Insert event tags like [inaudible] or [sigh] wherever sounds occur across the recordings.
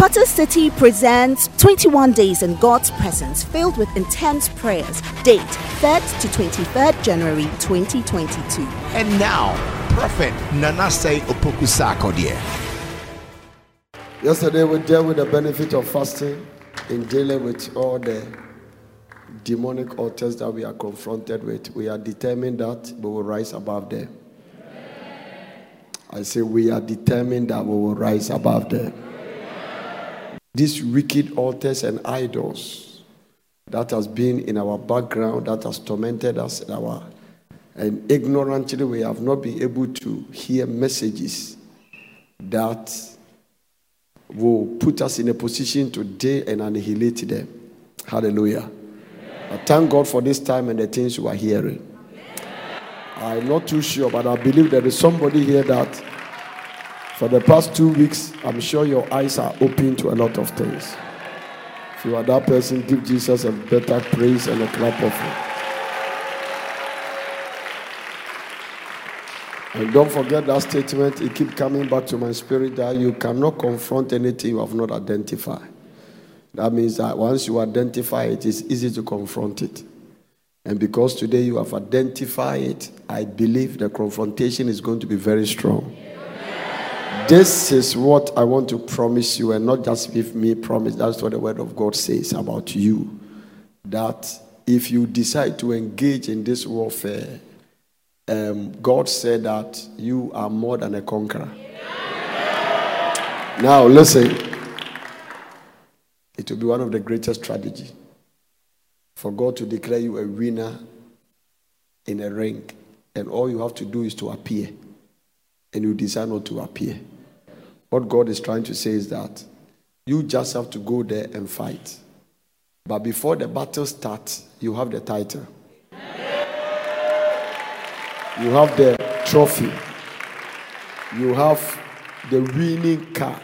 Potter City presents 21 Days in God's Presence filled with intense prayers. Date 3rd to 23rd January 2022. And now, Prophet Nanase Opoku Yesterday we dealt with the benefit of fasting in dealing with all the demonic altars that we are confronted with. We are determined that we will rise above them. I say we are determined that we will rise above them. These wicked altars and idols that has been in our background, that has tormented us in our and ignorantly we have not been able to hear messages that will put us in a position to deal and annihilate them. Hallelujah. I thank God for this time and the things you are hearing. I'm not too sure, but I believe there is somebody here that for the past two weeks, I'm sure your eyes are open to a lot of things. If you are that person, give Jesus a better praise and a clap of it. And don't forget that statement, it keeps coming back to my spirit that you cannot confront anything you have not identified. That means that once you identify it, it's easy to confront it. And because today you have identified it, I believe the confrontation is going to be very strong. This is what I want to promise you, and not just give me promise. That's what the word of God says about you. That if you decide to engage in this warfare, um, God said that you are more than a conqueror. Now, listen. It will be one of the greatest strategies for God to declare you a winner in a ring, and all you have to do is to appear, and you decide not to appear. What God is trying to say is that you just have to go there and fight. But before the battle starts, you have the title. You have the trophy. You have the winning card.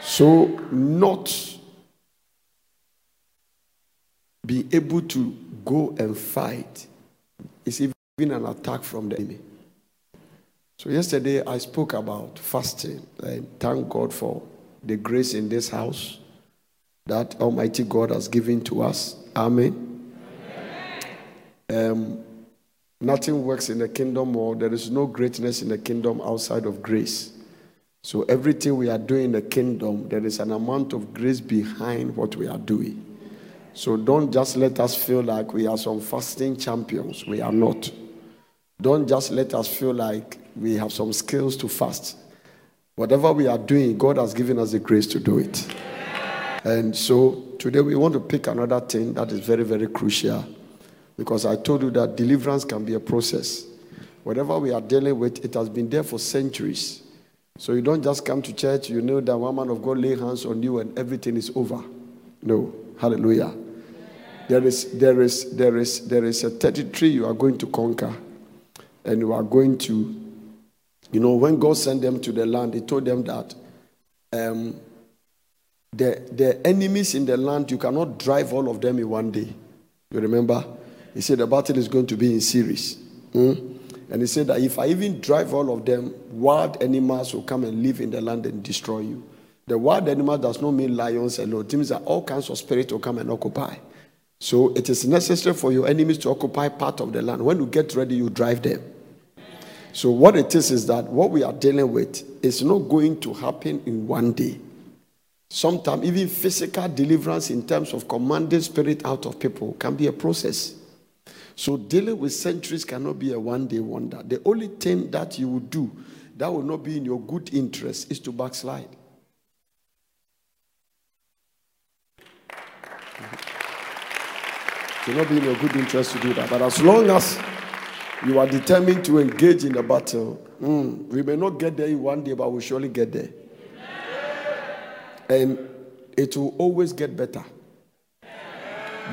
So, not be able to go and fight is even an attack from the enemy. So, yesterday I spoke about fasting and thank God for the grace in this house that Almighty God has given to us. Amen. Amen. Um, Nothing works in the kingdom or there is no greatness in the kingdom outside of grace. So everything we are doing in the kingdom, there is an amount of grace behind what we are doing. So don't just let us feel like we are some fasting champions. We are not. Don't just let us feel like we have some skills to fast. Whatever we are doing, God has given us the grace to do it. And so today we want to pick another thing that is very, very crucial because I told you that deliverance can be a process. Whatever we are dealing with, it has been there for centuries. So you don't just come to church, you know that one man of God lay hands on you and everything is over. No. Hallelujah. There is there is there is there is a territory you are going to conquer. And you are going to, you know, when God sent them to the land, He told them that um, the, the enemies in the land, you cannot drive all of them in one day. You remember? He said the battle is going to be in series. Mm? And he said that if I even drive all of them, wild animals will come and live in the land and destroy you. The wild animal does not mean lions alone. It means that all kinds of spirits will come and occupy. So it is necessary for your enemies to occupy part of the land. When you get ready, you drive them. So what it is is that what we are dealing with is not going to happen in one day. Sometimes even physical deliverance in terms of commanding spirit out of people can be a process. So dealing with centuries cannot be a one day wonder. The only thing that you will do that will not be in your good interest is to backslide. It will not be in your good interest to do that. But as long as you are determined to engage in the battle, mm, we may not get there in one day, but we'll surely get there. And it will always get better.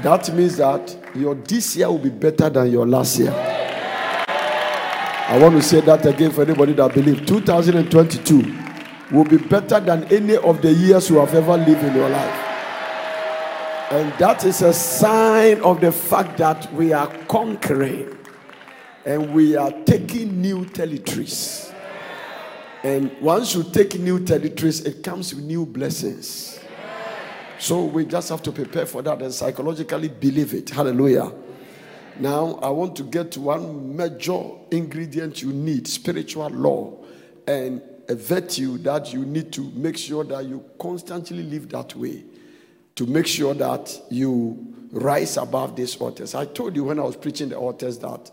That means that your this year will be better than your last year. I want to say that again for anybody that believes 2022 will be better than any of the years you have ever lived in your life. And that is a sign of the fact that we are conquering and we are taking new territories. And once you take new territories, it comes with new blessings. So we just have to prepare for that and psychologically believe it. Hallelujah. Now, I want to get to one major ingredient you need spiritual law and a virtue that you need to make sure that you constantly live that way to make sure that you rise above these altars. I told you when I was preaching the altars that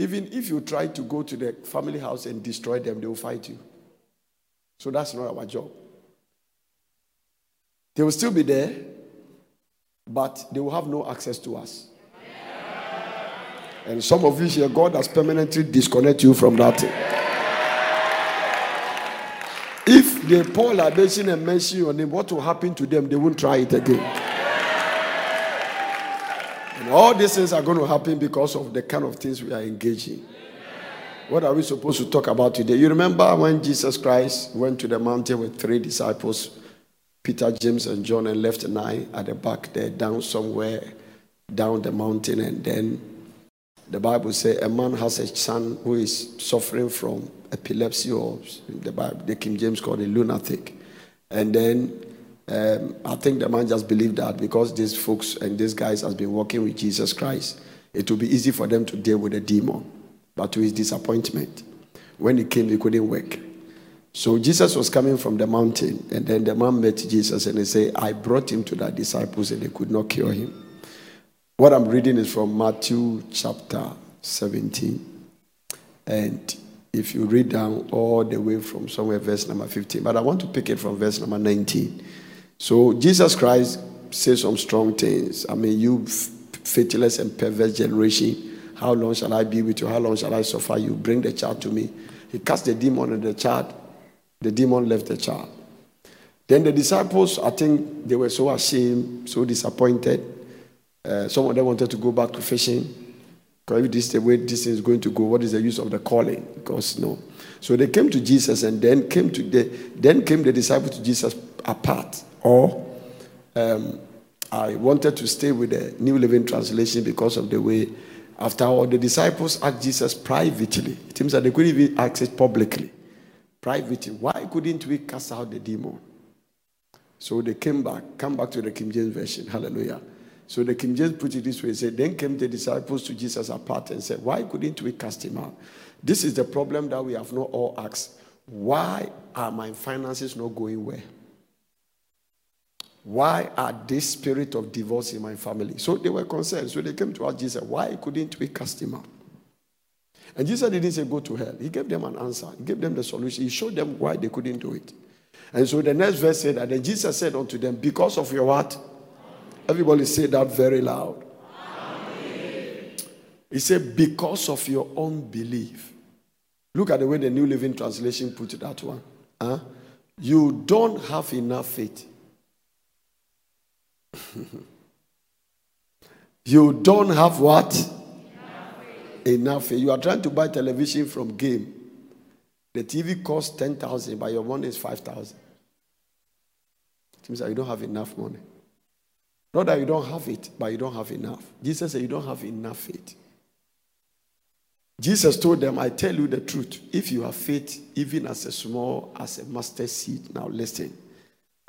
even if you try to go to the family house and destroy them, they will fight you. So that's not our job. They will still be there, but they will have no access to us. And some of you here, God has permanently disconnected you from that thing. If they pour libation and mention your name, what will happen to them? They won't try it again. All these things are going to happen because of the kind of things we are engaging. What are we supposed to talk about today? You remember when Jesus Christ went to the mountain with three disciples, Peter, James, and John, and left nine at the back there, down somewhere down the mountain, and then the Bible says a man has a son who is suffering from epilepsy, or the, Bible, the King James called a lunatic. And then um, I think the man just believed that because these folks and these guys has been working with Jesus Christ, it will be easy for them to deal with the demon. But to his disappointment, when he came, he couldn't work. So Jesus was coming from the mountain, and then the man met Jesus and he said, I brought him to the disciples and they could not cure him. What I'm reading is from Matthew chapter 17. And if you read down all the way from somewhere, verse number 15, but I want to pick it from verse number 19. So Jesus Christ says some strong things. I mean, you faithless and perverse generation, how long shall I be with you? How long shall I suffer you? Bring the child to me. He cast the demon on the child. The demon left the child. Then the disciples, I think they were so ashamed, so disappointed uh, some of them wanted to go back to fishing. Because if this is the way this is going to go, what is the use of the calling? Because no. So they came to Jesus and then came to the then came the disciples to Jesus apart. Or um, I wanted to stay with the New Living Translation because of the way after all the disciples asked Jesus privately. It seems that they couldn't even ask it publicly. Privately. Why couldn't we cast out the demon? So they came back, come back to the King James Version. Hallelujah. So the King James put it this way: he said, Then came the disciples to Jesus apart and said, Why couldn't we cast him out? This is the problem that we have not all asked. Why are my finances not going well? Why are this spirit of divorce in my family? So they were concerned. So they came to ask Jesus, Why couldn't we cast him out? And Jesus didn't say, Go to hell. He gave them an answer, He gave them the solution. He showed them why they couldn't do it. And so the next verse said that then Jesus said unto them, Because of your what? Everybody say that very loud. He said, because of your unbelief. Look at the way the New Living Translation put that one. Huh? You don't have enough faith. [laughs] you don't have what? Enough. You are trying to buy television from game. The TV costs 10,000, but your money is 5,000. It means that you don't have enough money. Not that you don't have it, but you don't have enough. Jesus said, You don't have enough faith. Jesus told them, I tell you the truth. If you have faith, even as a small as a mustard seed, now listen.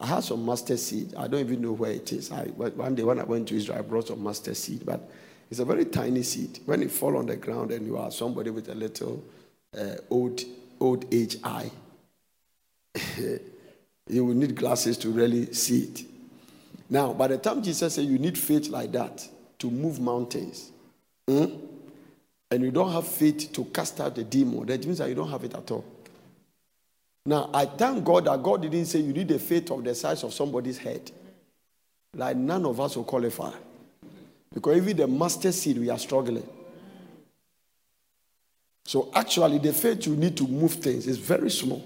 I have some mustard seed. I don't even know where it is. I, one day when I went to Israel, I brought some mustard seed, but it's a very tiny seed. When it fall on the ground and you are somebody with a little uh, old old age eye, [laughs] you will need glasses to really see it. Now, by the time Jesus said you need faith like that to move mountains, hmm? and you don't have faith to cast out the demon, that means that you don't have it at all. Now, I thank God that God didn't say you need a faith of the size of somebody's head. Like none of us will qualify. Because even the master seed, we are struggling. So actually, the faith you need to move things is very small.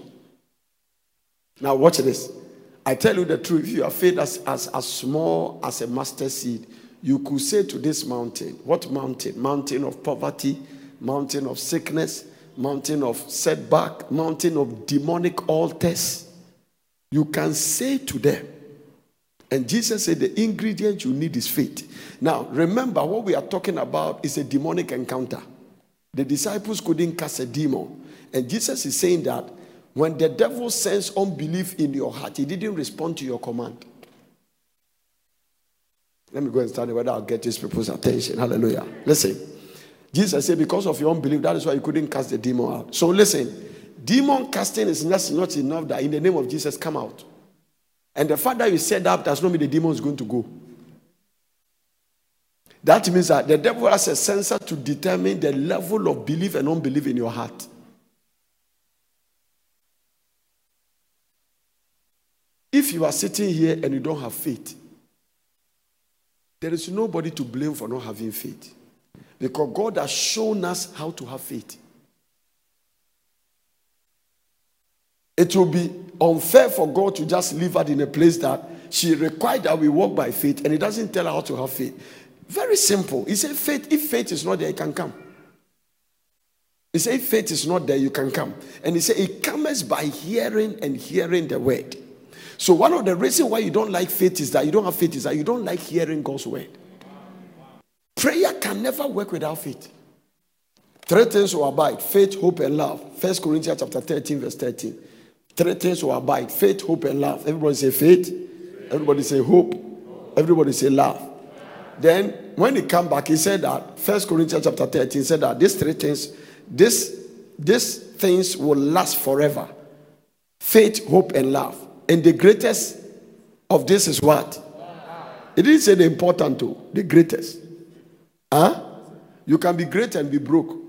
Now, watch this. I tell you the truth, if you are faith as, as, as small as a master seed, you could say to this mountain, what mountain? Mountain of poverty, mountain of sickness, mountain of setback, mountain of demonic altars. You can say to them, and Jesus said the ingredient you need is faith. Now, remember what we are talking about is a demonic encounter. The disciples couldn't cast a demon. And Jesus is saying that When the devil sends unbelief in your heart, he didn't respond to your command. Let me go and study whether I'll get these people's attention. Hallelujah. Listen. Jesus said, because of your unbelief, that is why you couldn't cast the demon out. So listen, demon casting is just not enough that in the name of Jesus come out. And the fact that you said that does not mean the demon is going to go. That means that the devil has a sensor to determine the level of belief and unbelief in your heart. If you are sitting here and you don't have faith, there is nobody to blame for not having faith. Because God has shown us how to have faith. It will be unfair for God to just leave her in a place that she required that we walk by faith and He doesn't tell her how to have faith. Very simple. He said, faith, if faith is not there, it can come. He said, if faith is not there, you can come. And he said, it comes by hearing and hearing the word. So one of the reasons why you don't like faith is that you don't have faith is that you don't like hearing God's word. Prayer can never work without faith. Three things will abide: faith, hope, and love. First Corinthians chapter 13, verse 13. Three things will abide: faith, hope, and love. Everybody say faith. Everybody say hope. Everybody say love. Then when he come back, he said that First Corinthians chapter 13 said that these three things, this these things will last forever. Faith, hope, and love. And the greatest of this is what? It didn't say the important two, the greatest. Huh? You can be great and be broke.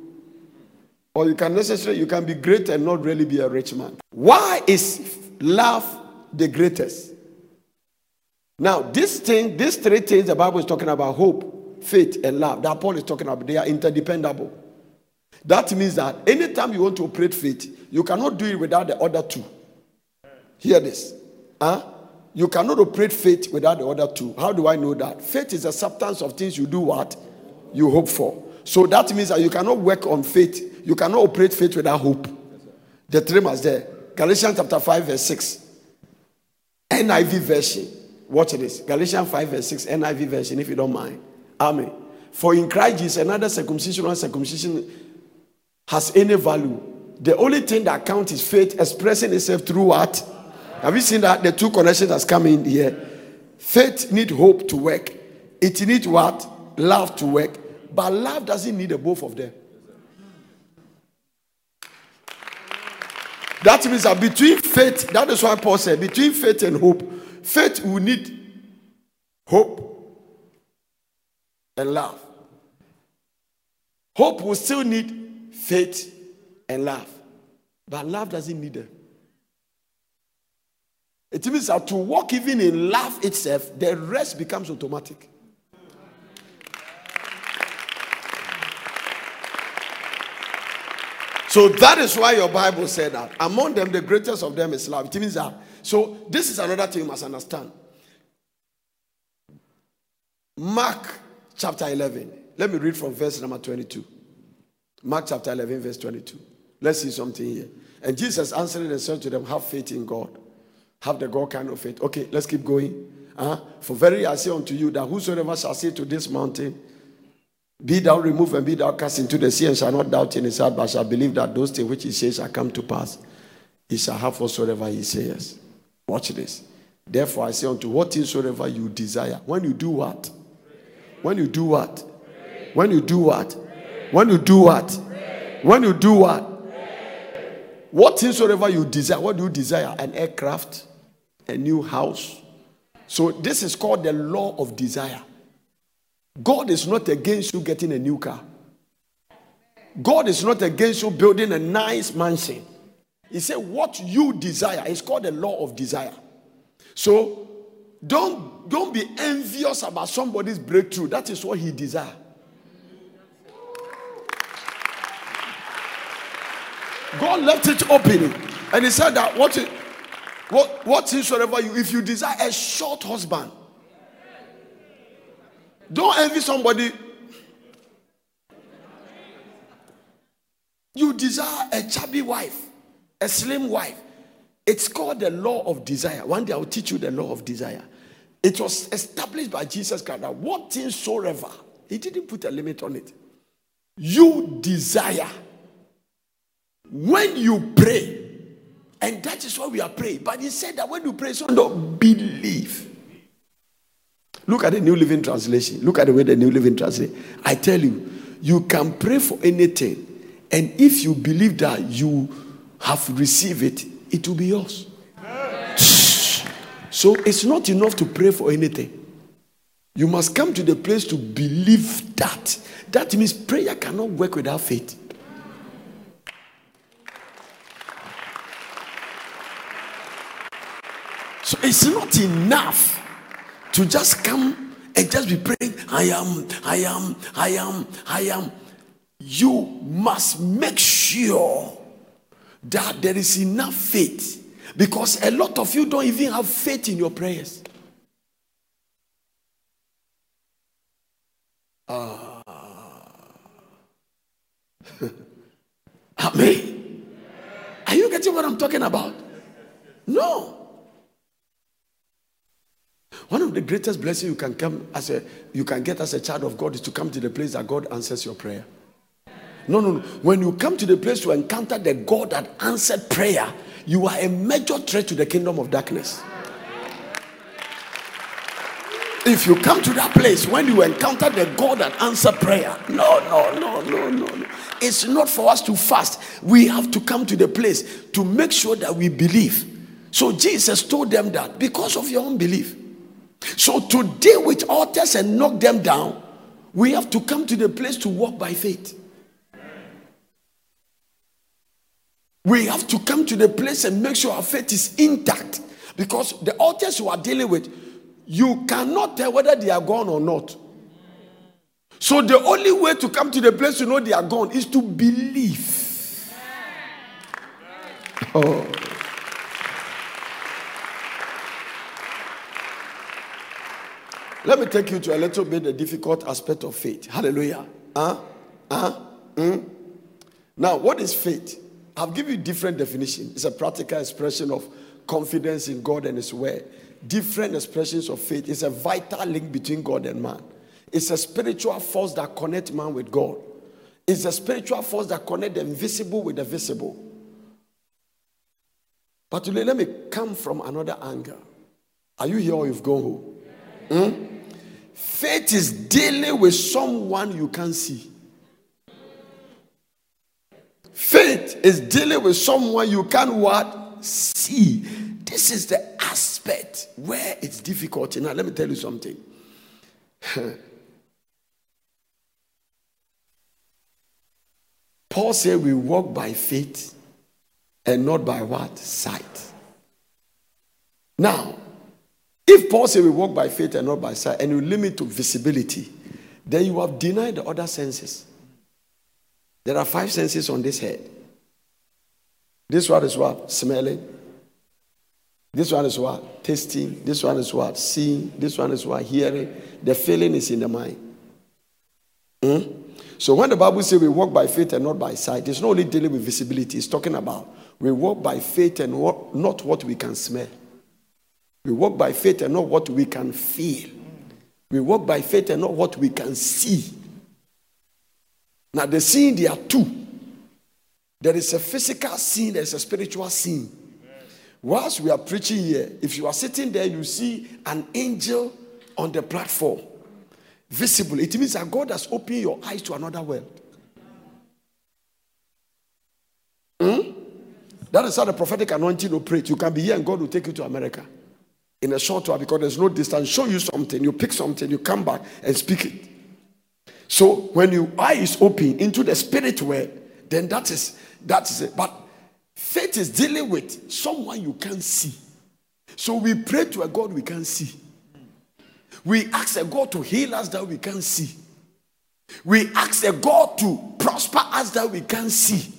Or you can necessarily you can be great and not really be a rich man. Why is love the greatest? Now, this thing, these three things the Bible is talking about hope, faith, and love. That Paul is talking about, they are interdependable. That means that anytime you want to operate faith, you cannot do it without the other two. Hear this. Huh? You cannot operate faith without the other two. How do I know that? Faith is a substance of things you do what? You hope for. So that means that you cannot work on faith. You cannot operate faith without hope. The three must there. Galatians chapter 5, verse 6. NIV version. Watch this. Galatians 5 verse 6, NIV version, if you don't mind. Amen. For in Christ Jesus, another circumcision or circumcision has any value. The only thing that counts is faith expressing itself through what? Have you seen that? The two connections that's coming here. Faith need hope to work. It need what? Love to work. But love doesn't need the both of them. That means that between faith, that is why Paul said, between faith and hope, Faith will need hope and love. Hope will still need faith and love. But love doesn't need them. It means that to walk even in love itself, the rest becomes automatic. So that is why your Bible said that. Among them, the greatest of them is love. It means that so, this is another thing you must understand. Mark chapter 11. Let me read from verse number 22. Mark chapter 11, verse 22. Let's see something here. And Jesus answered and said to them, Have faith in God. Have the God kind of faith. Okay, let's keep going. Uh-huh. For verily I say unto you that whosoever shall say to this mountain, Be thou removed and be thou cast into the sea, and shall not doubt in his heart, but shall believe that those things which he says shall come to pass, he shall have whatsoever he says. Watch this. Therefore, I say unto what things you desire. When you do what? When you do what? When you do what? When you do what? When you do what? What things you desire. What do you desire? An aircraft, a new house. So this is called the law of desire. God is not against you getting a new car. God is not against you building a nice mansion. He said, What you desire is called the law of desire. So don't, don't be envious about somebody's breakthrough. That is what he desires. God left it open. And he said that what what whatsoever you if you desire a short husband. Don't envy somebody. You desire a chubby wife a slim wife. It's called the law of desire. One day I'll teach you the law of desire. It was established by Jesus Christ that what things soever, he didn't put a limit on it. You desire. When you pray, And that is why we are praying. But he said that when you pray, so don't believe. Look at the New Living Translation. Look at the way the New Living Translation. I tell you, you can pray for anything. And if you believe that you have received it, it will be yours. So it's not enough to pray for anything. You must come to the place to believe that. That means prayer cannot work without faith. So it's not enough to just come and just be praying. I am, I am, I am, I am. You must make sure that there is enough faith because a lot of you don't even have faith in your prayers. Ah. [laughs] Amen. Are you getting what I'm talking about? No. One of the greatest blessings you can come as a you can get as a child of God is to come to the place that God answers your prayer. No, no, no. When you come to the place to encounter the God that answered prayer, you are a major threat to the kingdom of darkness. If you come to that place when you encounter the God that answered prayer, no, no, no, no, no, no. It's not for us to fast. We have to come to the place to make sure that we believe. So Jesus told them that because of your unbelief. So to deal with altars and knock them down, we have to come to the place to walk by faith. We have to come to the place and make sure our faith is intact. Because the altars you are dealing with, you cannot tell whether they are gone or not. So the only way to come to the place to know they are gone is to believe. Oh. Let me take you to a little bit the difficult aspect of faith. Hallelujah. Huh? Huh? Mm? Now, what is faith? I've given you different definition. It's a practical expression of confidence in God and His Word. Different expressions of faith. It's a vital link between God and man. It's a spiritual force that connects man with God. It's a spiritual force that connects the invisible with the visible. But today, let me come from another angle. Are you here or you've gone home? Hmm? Faith is dealing with someone you can't see. Faith is dealing with someone you can't what? See. This is the aspect where it's difficult. Now, let me tell you something. [laughs] Paul said we walk by faith and not by what? Sight. Now, if Paul said we walk by faith and not by sight, and you limit to visibility, then you have denied the other senses. There are five senses on this head. This one is what? Smelling. This one is what? Tasting. This one is what? Seeing. This one is what? Hearing. The feeling is in the mind. Hmm? So when the Bible says we walk by faith and not by sight, it's not only dealing with visibility, it's talking about we walk by faith and not what we can smell. We walk by faith and not what we can feel. We walk by faith and not what we can see. Now, the scene, there are two. There is a physical scene, there is a spiritual scene. Whilst we are preaching here, if you are sitting there, you see an angel on the platform, visible. It means that God has opened your eyes to another world. Hmm? That is how the prophetic anointing operates. You can be here and God will take you to America in a short while because there's no distance. Show you something, you pick something, you come back and speak it. So when your eye is open into the spirit world, then that is that is it. But faith is dealing with someone you can't see. So we pray to a God we can't see. We ask a God to heal us that we can't see. We ask a God to prosper us that we can't see.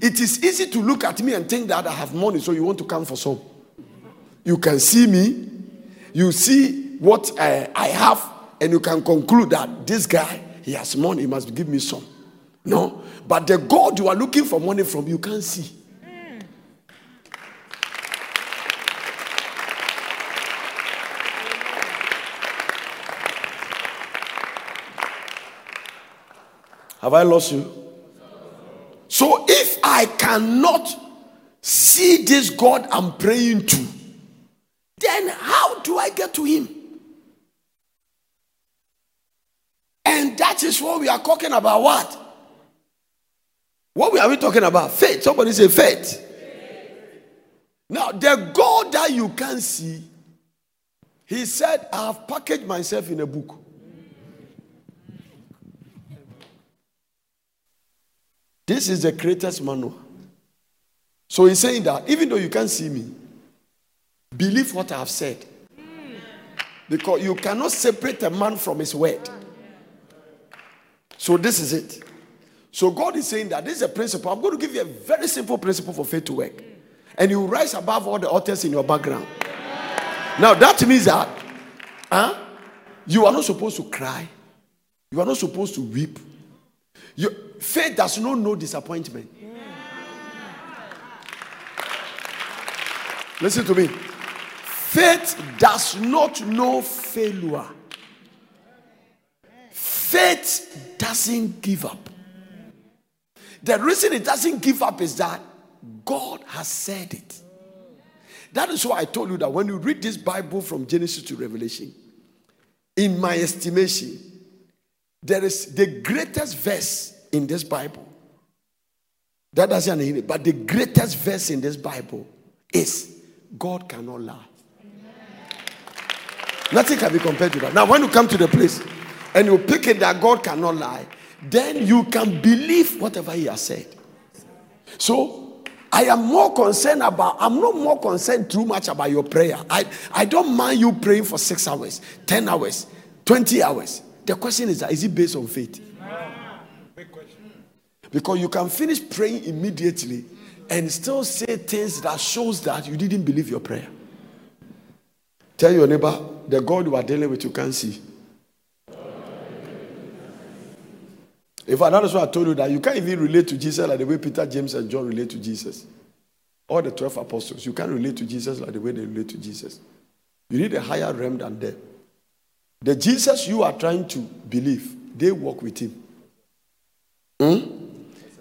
It is easy to look at me and think that I have money, so you want to come for some. You can see me, you see what I have, and you can conclude that this guy, he has money, he must give me some. No, but the God you are looking for money from, you can't see. Have I lost you? So if I cannot see this God I'm praying to, then how do I get to Him? And that is what we are talking about. What? What are we talking about? Faith. Somebody say faith. Now, the God that you can see, He said, I have packaged myself in a book. This is the greatest manual. So he's saying that even though you can't see me, believe what I have said. Because you cannot separate a man from his word. So this is it. So God is saying that this is a principle. I'm going to give you a very simple principle for faith to work. And you rise above all the authors in your background. Now that means that huh, you are not supposed to cry. You are not supposed to weep. You, faith does not know disappointment. Listen to me. Faith does not know failure. Faith doesn't give up. The reason it doesn't give up is that God has said it. That is why I told you that when you read this Bible from Genesis to Revelation, in my estimation, there is the greatest verse in this Bible. That doesn't mean it, but the greatest verse in this Bible is God cannot lie. Nothing can be compared to that. Now, when you come to the place and you pick it that God cannot lie, then you can believe whatever He has said. So, I am more concerned about, I'm not more concerned too much about your prayer. I, I don't mind you praying for six hours, 10 hours, 20 hours. The question is, is it based on faith? Because you can finish praying immediately and still say things that shows that you didn't believe your prayer. Tell your neighbor, the God you are dealing with, you can't see. In fact, that is why I told you that you can't even relate to Jesus like the way Peter, James, and John relate to Jesus. All the 12 apostles, you can't relate to Jesus like the way they relate to Jesus. You need a higher realm than them. The Jesus you are trying to believe, they walk with him. Hmm?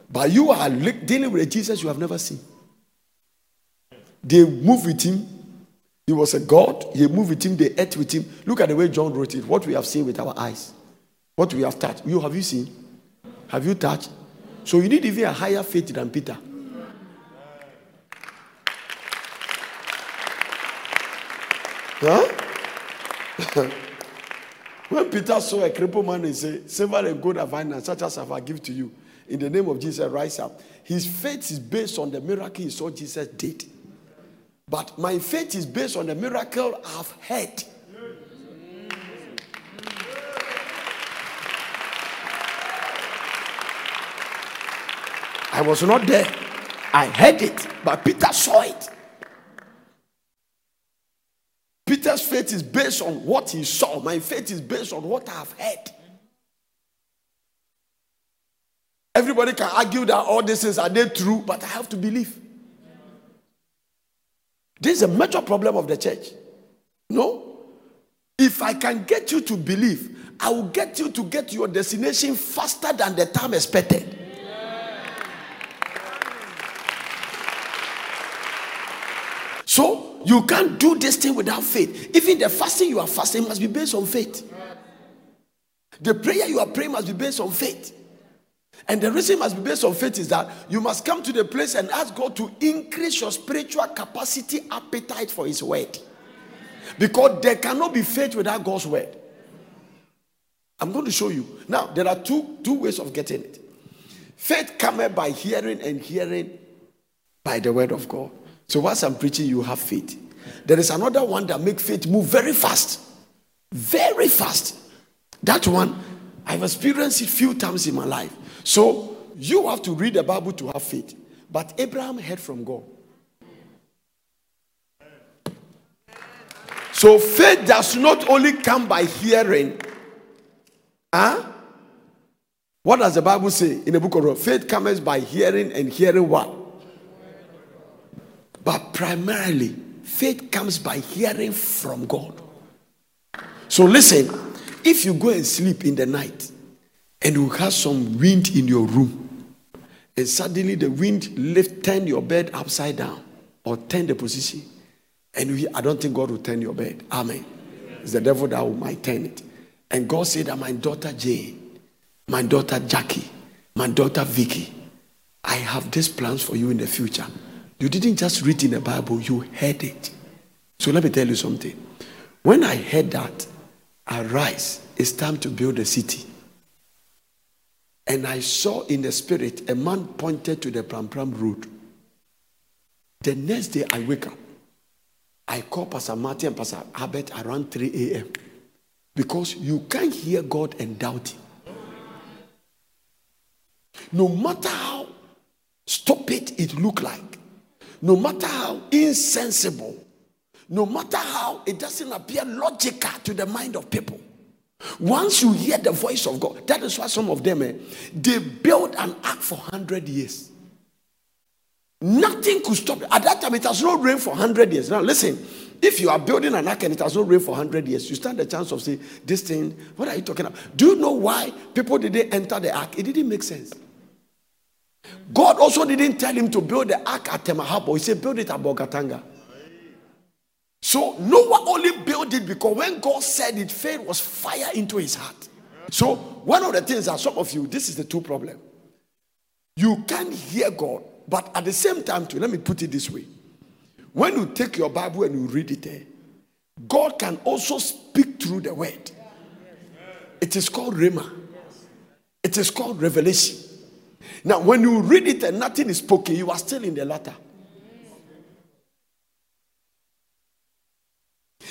But you are dealing with a Jesus you have never seen. They move with him. He was a God. He moved with him. They ate with him. Look at the way John wrote it. What we have seen with our eyes. What we have touched. You have you seen? Have you touched? So you need even a higher faith than Peter. Huh? [laughs] when Peter saw a crippled man and said, Silver and gold have I such as have I give to you in the name of Jesus, rise up. His faith is based on the miracle he saw Jesus did. But my faith is based on the miracle I've heard. I was not there. I heard it, but Peter saw it. Peter's faith is based on what he saw. My faith is based on what I've heard. Everybody can argue that all these things are they true, but I have to believe. This is a major problem of the church. No. If I can get you to believe, I will get you to get your destination faster than the time expected. So you can't do this thing without faith. Even the fasting you are fasting must be based on faith. The prayer you are praying must be based on faith. And the reason it must be based on faith is that you must come to the place and ask God to increase your spiritual capacity, appetite for His word. Because there cannot be faith without God's word. I'm going to show you. Now, there are two, two ways of getting it. Faith cometh by hearing, and hearing by the word of God. So, once I'm preaching, you have faith. There is another one that makes faith move very fast. Very fast. That one, I've experienced it few times in my life. So you have to read the Bible to have faith. But Abraham heard from God. So faith does not only come by hearing. Huh? What does the Bible say in the book of Romans? Faith comes by hearing and hearing what? But primarily, faith comes by hearing from God. So listen, if you go and sleep in the night and you have some wind in your room and suddenly the wind lift, turn your bed upside down or turn the position. And we, I don't think God will turn your bed. Amen. It's the devil that will, might turn it. And God said that my daughter Jane, my daughter Jackie, my daughter Vicky, I have these plans for you in the future. You didn't just read in the Bible, you heard it. So let me tell you something. When I heard that, arise, it's time to build a city. And I saw in the spirit a man pointed to the Prampram road. The next day I wake up. I call Pastor Martin and Pastor Albert around 3 a.m. Because you can't hear God and doubt Him. No matter how stupid it look like, no matter how insensible, no matter how it doesn't appear logical to the mind of people, once you hear the voice of God, that is why some of them eh, they built an ark for 100 years. Nothing could stop it. At that time, it has not rained for 100 years. Now, listen, if you are building an ark and it has not rained for 100 years, you stand a chance of saying, This thing, what are you talking about? Do you know why people didn't enter the ark? It didn't make sense. God also didn't tell him to build the ark at Tema Harbour. He said, Build it at Bolgatanga. So Noah only built it because when God said it, faith was fire into his heart. So one of the things that some of you, this is the two problem. You can't hear God, but at the same time, too, let me put it this way. When you take your Bible and you read it, eh, God can also speak through the word. It is called Rhema. It is called revelation. Now, when you read it and nothing is spoken, you are still in the latter.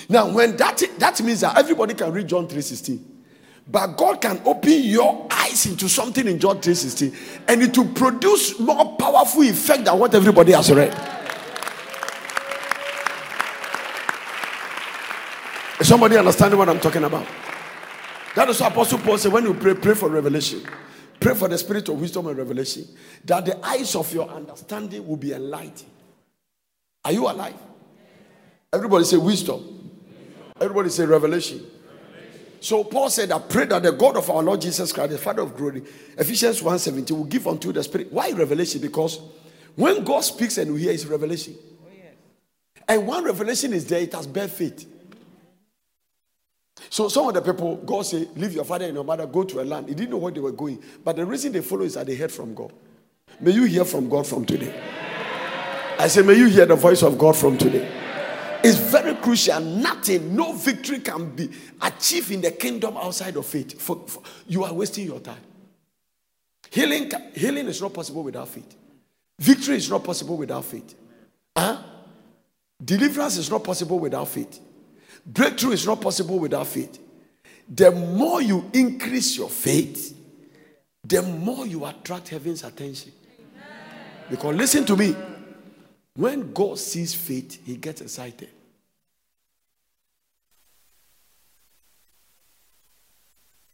Now, when that that means that everybody can read John 3:16. But God can open your eyes into something in John 3:16 and it will produce more powerful effect than what everybody has read. Is somebody understanding what I'm talking about? That is what Apostle Paul said when you pray, pray for revelation. Pray for the spirit of wisdom and revelation. That the eyes of your understanding will be enlightened. Are you alive? Everybody say wisdom. Everybody say revelation. So Paul said, I pray that the God of our Lord Jesus Christ, the Father of glory, Ephesians 1:17, will give unto the Spirit. Why revelation? Because when God speaks and we hear his revelation. And one revelation is there, it has bare faith. So some of the people, God say, leave your father and your mother, go to a land. He didn't know where they were going. But the reason they follow is that they heard from God. May you hear from God from today. I say, may you hear the voice of God from today. It's very crucial. Nothing, no victory can be achieved in the kingdom outside of faith. For, for, you are wasting your time. Healing, healing is not possible without faith. Victory is not possible without faith. Huh? Deliverance is not possible without faith. Breakthrough is not possible without faith. The more you increase your faith, the more you attract heaven's attention. Because listen to me. When God sees faith, he gets excited.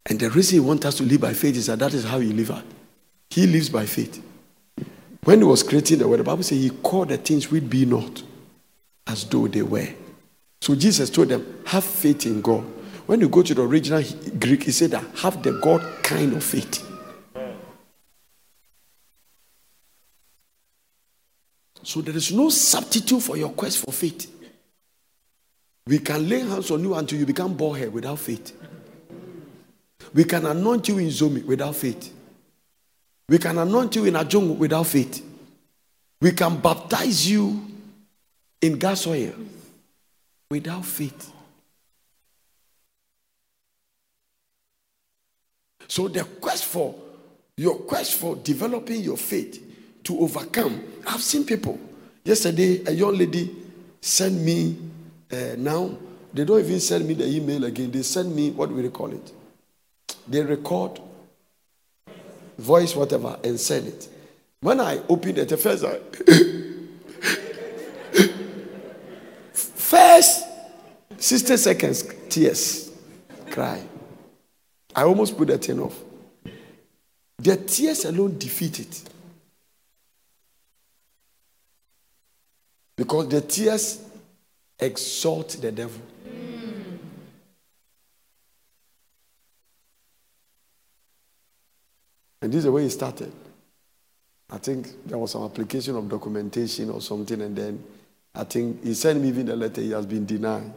And the reason he wants us to live by faith is that that is how he lives. He lives by faith. When he was creating the world, the Bible says he called the things which be not as though they were. So Jesus told them, have faith in God. When you go to the original Greek, he said that have the God kind of faith. So there is no substitute for your quest for faith. We can lay hands on you until you become bald head without faith. We can anoint you in Zomi without faith. We can anoint you in Ajong without faith. We can baptize you in gas oil without faith. So the quest for your quest for developing your faith to overcome. I've seen people. Yesterday, a young lady sent me, uh, now, they don't even send me the email again. They send me, what do we call it? They record, voice, whatever, and send it. When I opened it, the first, [coughs] first 60 seconds, tears, cry. I almost put that thing off. The tears alone defeat it. Because the tears exalt the devil. And this is the way he started. I think there was some application of documentation or something, and then I think he sent me even the letter. He has been denied.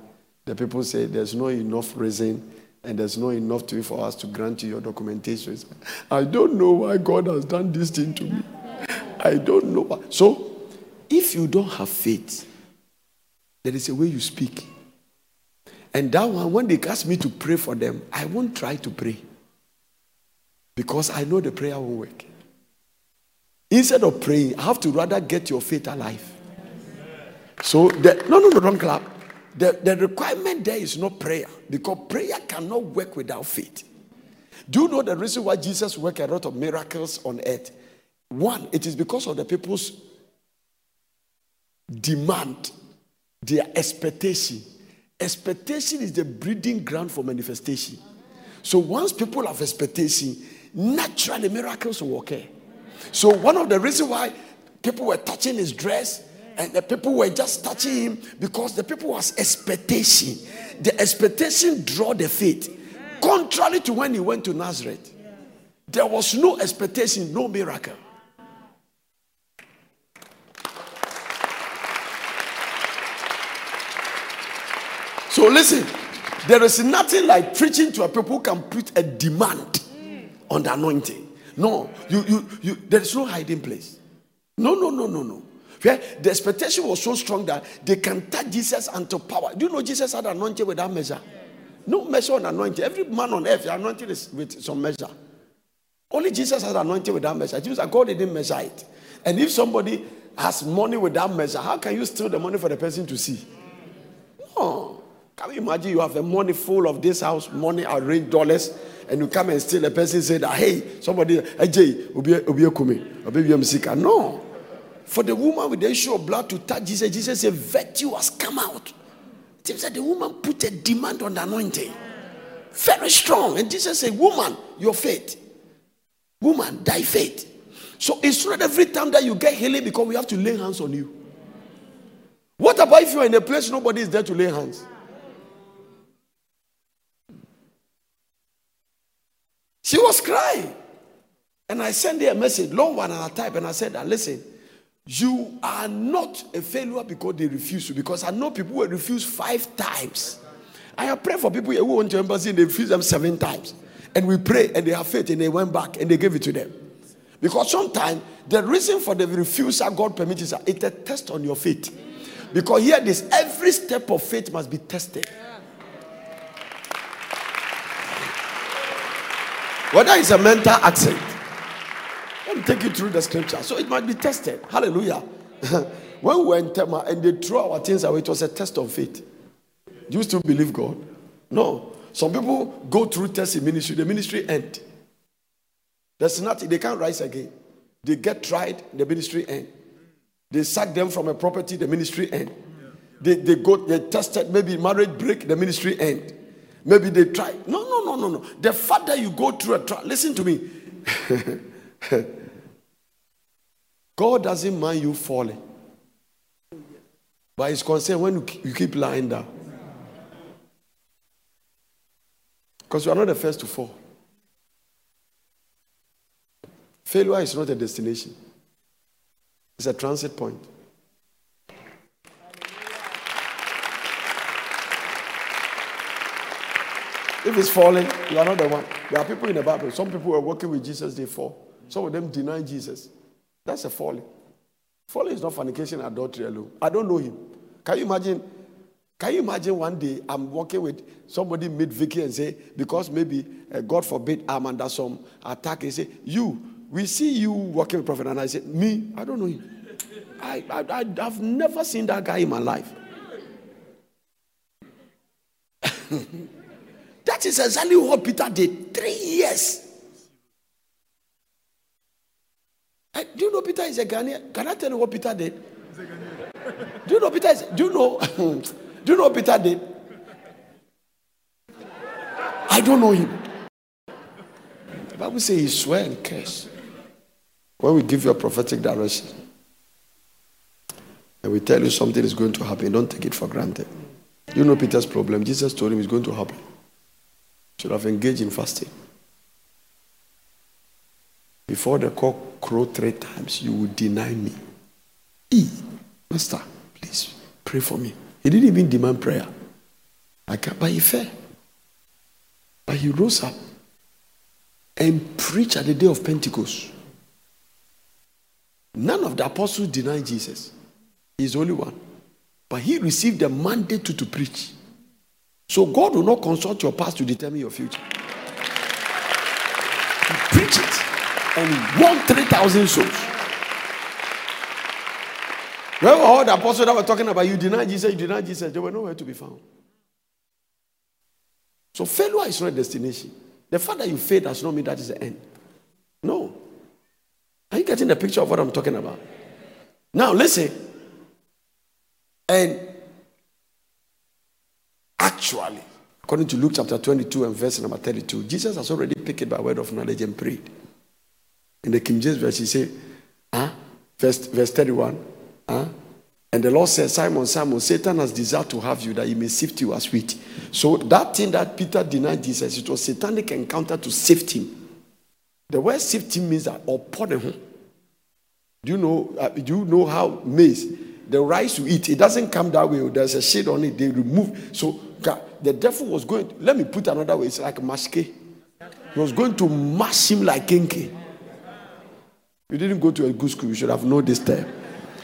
The people say there's no enough reason and there's no enough to for us to grant you your documentation. I don't know why God has done this thing to me. I don't know why. So, if you don't have faith, there is a way you speak. And that one, when they ask me to pray for them, I won't try to pray because I know the prayer won't work. Instead of praying, I have to rather get your faith alive. So, the, no, no, no, don't clap. The, the requirement there is not prayer because prayer cannot work without faith. Do you know the reason why Jesus worked a lot of miracles on earth? One, it is because of the people's demand, their expectation. Expectation is the breeding ground for manifestation. So once people have expectation, naturally miracles will occur. So one of the reasons why people were touching his dress and the people were just touching him because the people was expectation. The expectation draw the faith. Contrary to when he went to Nazareth, there was no expectation, no miracle. So listen, there is nothing like preaching to a people who can put a demand on the anointing. No, you, you, you, there is no hiding place. No, no, no, no, no. Yeah, the expectation was so strong that they can touch Jesus unto power. Do you know Jesus had anointed without measure? No measure on anointing. Every man on earth, anointed is with some measure. Only Jesus has anointed without measure. Jesus, God didn't measure it. And if somebody has money without measure, how can you steal the money for the person to see? No. Can you imagine you have the money full of this house, money arranged dollars, and you come and steal a person say that, ah, hey, somebody, hey, Jay, obi No. For the woman with the issue of blood to touch Jesus, Jesus said, virtue has come out. It said the woman put a demand on the anointing. Very strong. And Jesus said, Woman, your faith. Woman, thy faith. So it's not every time that you get healing because we have to lay hands on you. What about if you're in a place nobody is there to lay hands? She was crying. And I sent her a message, long one, and I type, and I said, Listen, you are not a failure because they refuse you. Because I know people who refuse five times. I have prayed for people who went to embassy and they refused them seven times. And we pray and they have faith and they went back and they gave it to them. Because sometimes the reason for the refusal God permits is it's a test on your faith. Because here this every step of faith must be tested. Whether it's a mental assent, let me take you through the scripture. So it might be tested. Hallelujah. [laughs] when we were in Tema and they threw our things away, it was a test of faith. Do you still believe God? No. Some people go through tests in ministry, the ministry end. There's nothing, they can't rise again. They get tried, the ministry end. They sack them from a property, the ministry end. They, they go, they tested, maybe marriage break, the ministry end. Maybe they try. No, no, no, no, no. The that you go through a trial, listen to me. [laughs] God doesn't mind you falling. But he's concerned when you keep lying down. Because you are not the first to fall. Failure is not a destination, it's a transit point. If it's falling, you are not the one. There are people in the Bible. Some people were working with Jesus, they fall. Some of them deny Jesus. That's a falling. Falling is not fornication, adultery alone. I don't know him. Can you imagine? Can you imagine one day I'm working with somebody meet Vicky and say, because maybe, uh, God forbid, I'm under some attack, and say, You, we see you working with Prophet. And I said, Me, I don't know him. I, I, I, I've never seen that guy in my life. [laughs] That is exactly what Peter did. Three years. Eh, do you know Peter is a Ghanaian? Can I tell you what Peter did? Do you know Peter is, do you know [laughs] do you know what Peter did? I don't know him. The Bible says he swear and curse. When we give you a prophetic direction and we tell you something is going to happen, don't take it for granted. You know Peter's problem. Jesus told him it's going to happen should have engaged in fasting. Before the cock crow three times, you will deny me. E, Master, please pray for me. He didn't even demand prayer. I can't, but he fell. But he rose up and preached at the day of Pentecost. None of the apostles denied Jesus. He's the only one. But he received the mandate to, to preach. So God will not consult your past to determine your future. He preached it and won 3,000 souls. Remember all the apostles that were talking about you deny Jesus, you deny Jesus, they were nowhere to be found. So failure is not a destination. The fact that you failed does not mean that is the end. No. Are you getting the picture of what I'm talking about? Now listen. And actually, according to Luke chapter 22 and verse number 32, Jesus has already picked it by word of knowledge and prayed. In the King James verse, he said, huh? verse, verse 31, huh? And the Lord said, Simon, Simon, Satan has desired to have you that he may sift you as wheat. So that thing that Peter denied Jesus, it was satanic encounter to sift him. The word sift him means that pour him. Do you know? Uh, do you know how maize, the rice you eat, it doesn't come that way. There's a shade on it. They remove. So the devil was going. let me put another way. It's like maske. He was going to mash him like kenke. You didn't go to a good school. You should have known this time.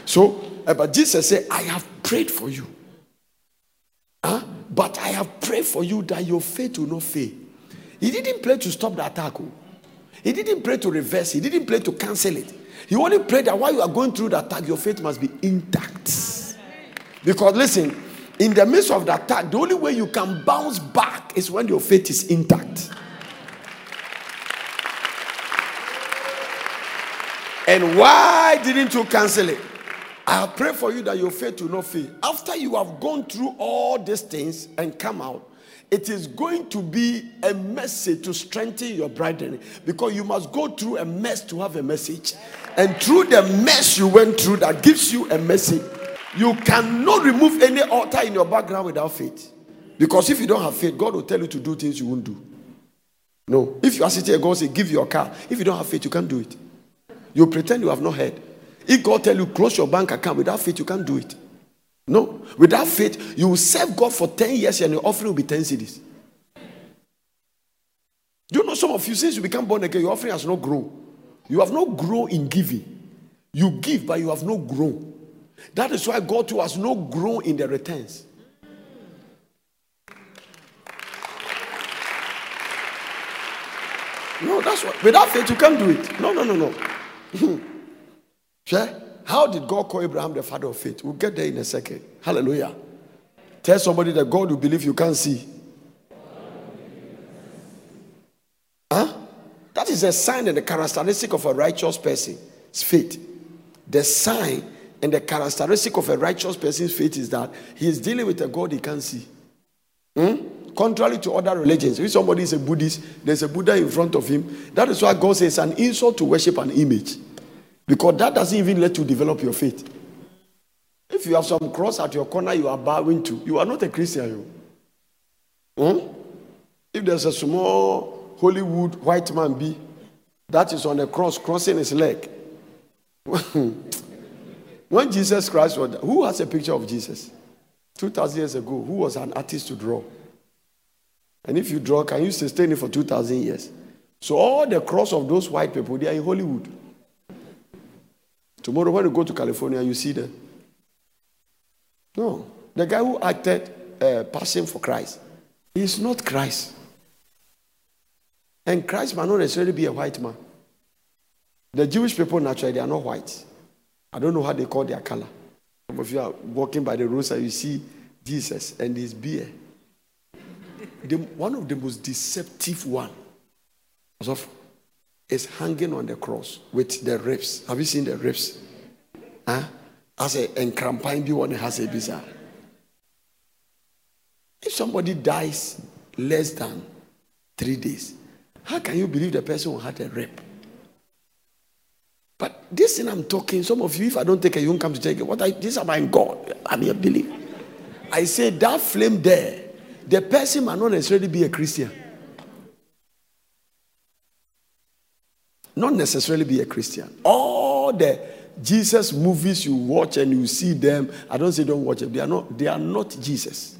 So uh, but Jesus said, I have prayed for you. Huh? But I have prayed for you that your faith will not fail. He didn't pray to stop the attack. Oh. He didn't pray to reverse. He didn't pray to cancel it. He only prayed that while you are going through the attack, your faith must be intact. Because listen, in the midst of the attack, the only way you can bounce back is when your faith is intact. And why didn't you cancel it? I pray for you that your faith will not fail. After you have gone through all these things and come out, it is going to be a message to strengthen your brethren because you must go through a mess to have a message. And through the mess you went through, that gives you a message. You cannot remove any altar in your background without faith. Because if you don't have faith, God will tell you to do things you won't do. No. If you are sitting here, God say, give your car. If you don't have faith, you can't do it. You pretend you have not heard. If God tell you close your bank account without faith, you can't do it. No, without faith, you will serve God for 10 years and your offering will be 10 cities. Do you know some of you, since you become born again, your offering has not grown. You have not grown in giving. You give, but you have not grown. That is why God too has not grown in the returns. No, that's what. Without faith, you can't do it. No, no, no, no. [laughs] Sure? How did God call Abraham the father of faith? We'll get there in a second. Hallelujah. Tell somebody that God will believe you can't see. Huh? That is a sign and a characteristic of a righteous person's faith. The sign and the characteristic of a righteous person's faith is that he is dealing with a God he can't see. Hmm? Contrary to other religions, if somebody is a Buddhist, there's a Buddha in front of him. That is why God says it's an insult to worship an image. Because that doesn't even let you develop your faith. If you have some cross at your corner you are bowing to, you are not a Christian. You. Hmm? If there's a small Hollywood white man be that is on the cross crossing his leg. [laughs] when Jesus Christ was, who has a picture of Jesus? 2,000 years ago, who was an artist to draw? And if you draw, can you sustain it for 2,000 years? So all the cross of those white people, they are in Hollywood. Tomorrow, when you go to California, you see them. No. The guy who acted uh, Passion for Christ, is not Christ. And Christ might not necessarily be a white man. The Jewish people, naturally, they are not white. I don't know how they call their color. Some of you are walking by the roadside, you see Jesus and his beard. The, one of the most deceptive one is hanging on the cross with the ribs. Have you seen the ribs? Huh? As a encrampine one has a bizarre. If somebody dies less than three days, how can you believe the person who had a rib? But this thing I'm talking, some of you, if I don't take it, you won't come to take it. What I this about God? I mean, believe. I say that flame there, the person might not necessarily be a Christian. not necessarily be a Christian. All the Jesus movies you watch and you see them, I don't say don't watch them. They are not, they are not Jesus.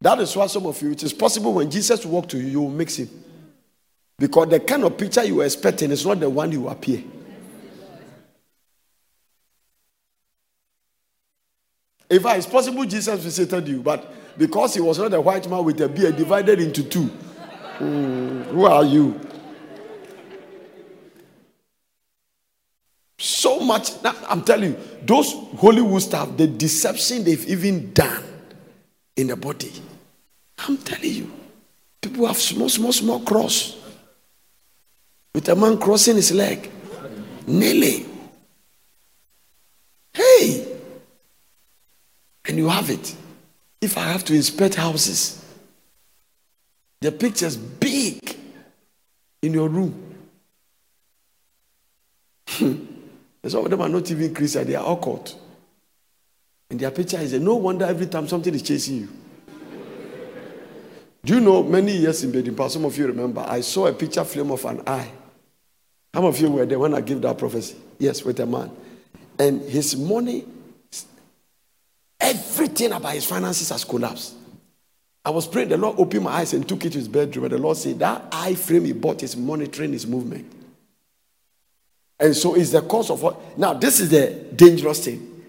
That is why some of you, it is possible when Jesus walk to you, you will mix him. Because the kind of picture you are expecting is not the one you appear. If it's possible, Jesus visited you, but because he was not a white man with a beard divided into two, mm, who are you? So much. Now, I'm telling you, those Hollywood stuff, the deception they've even done in the body. I'm telling you, people have small, small, small cross with a man crossing his leg, nearly. Hey, and you have it. If I have to inspect houses, the picture's big in your room. some of them are not even Christian, they are occult. And their picture is a no wonder every time something is chasing you. Do you know many years in Bedimpa, some of you remember, I saw a picture frame of an eye. Many of you were there when I gave that prophecy? Yes, with a man. And his money Everything about his finances has collapsed. I was praying, the Lord opened my eyes and took it to his bedroom. And the Lord said, That eye frame he bought is monitoring his movement. And so it's the cause of what. Now, this is the dangerous thing.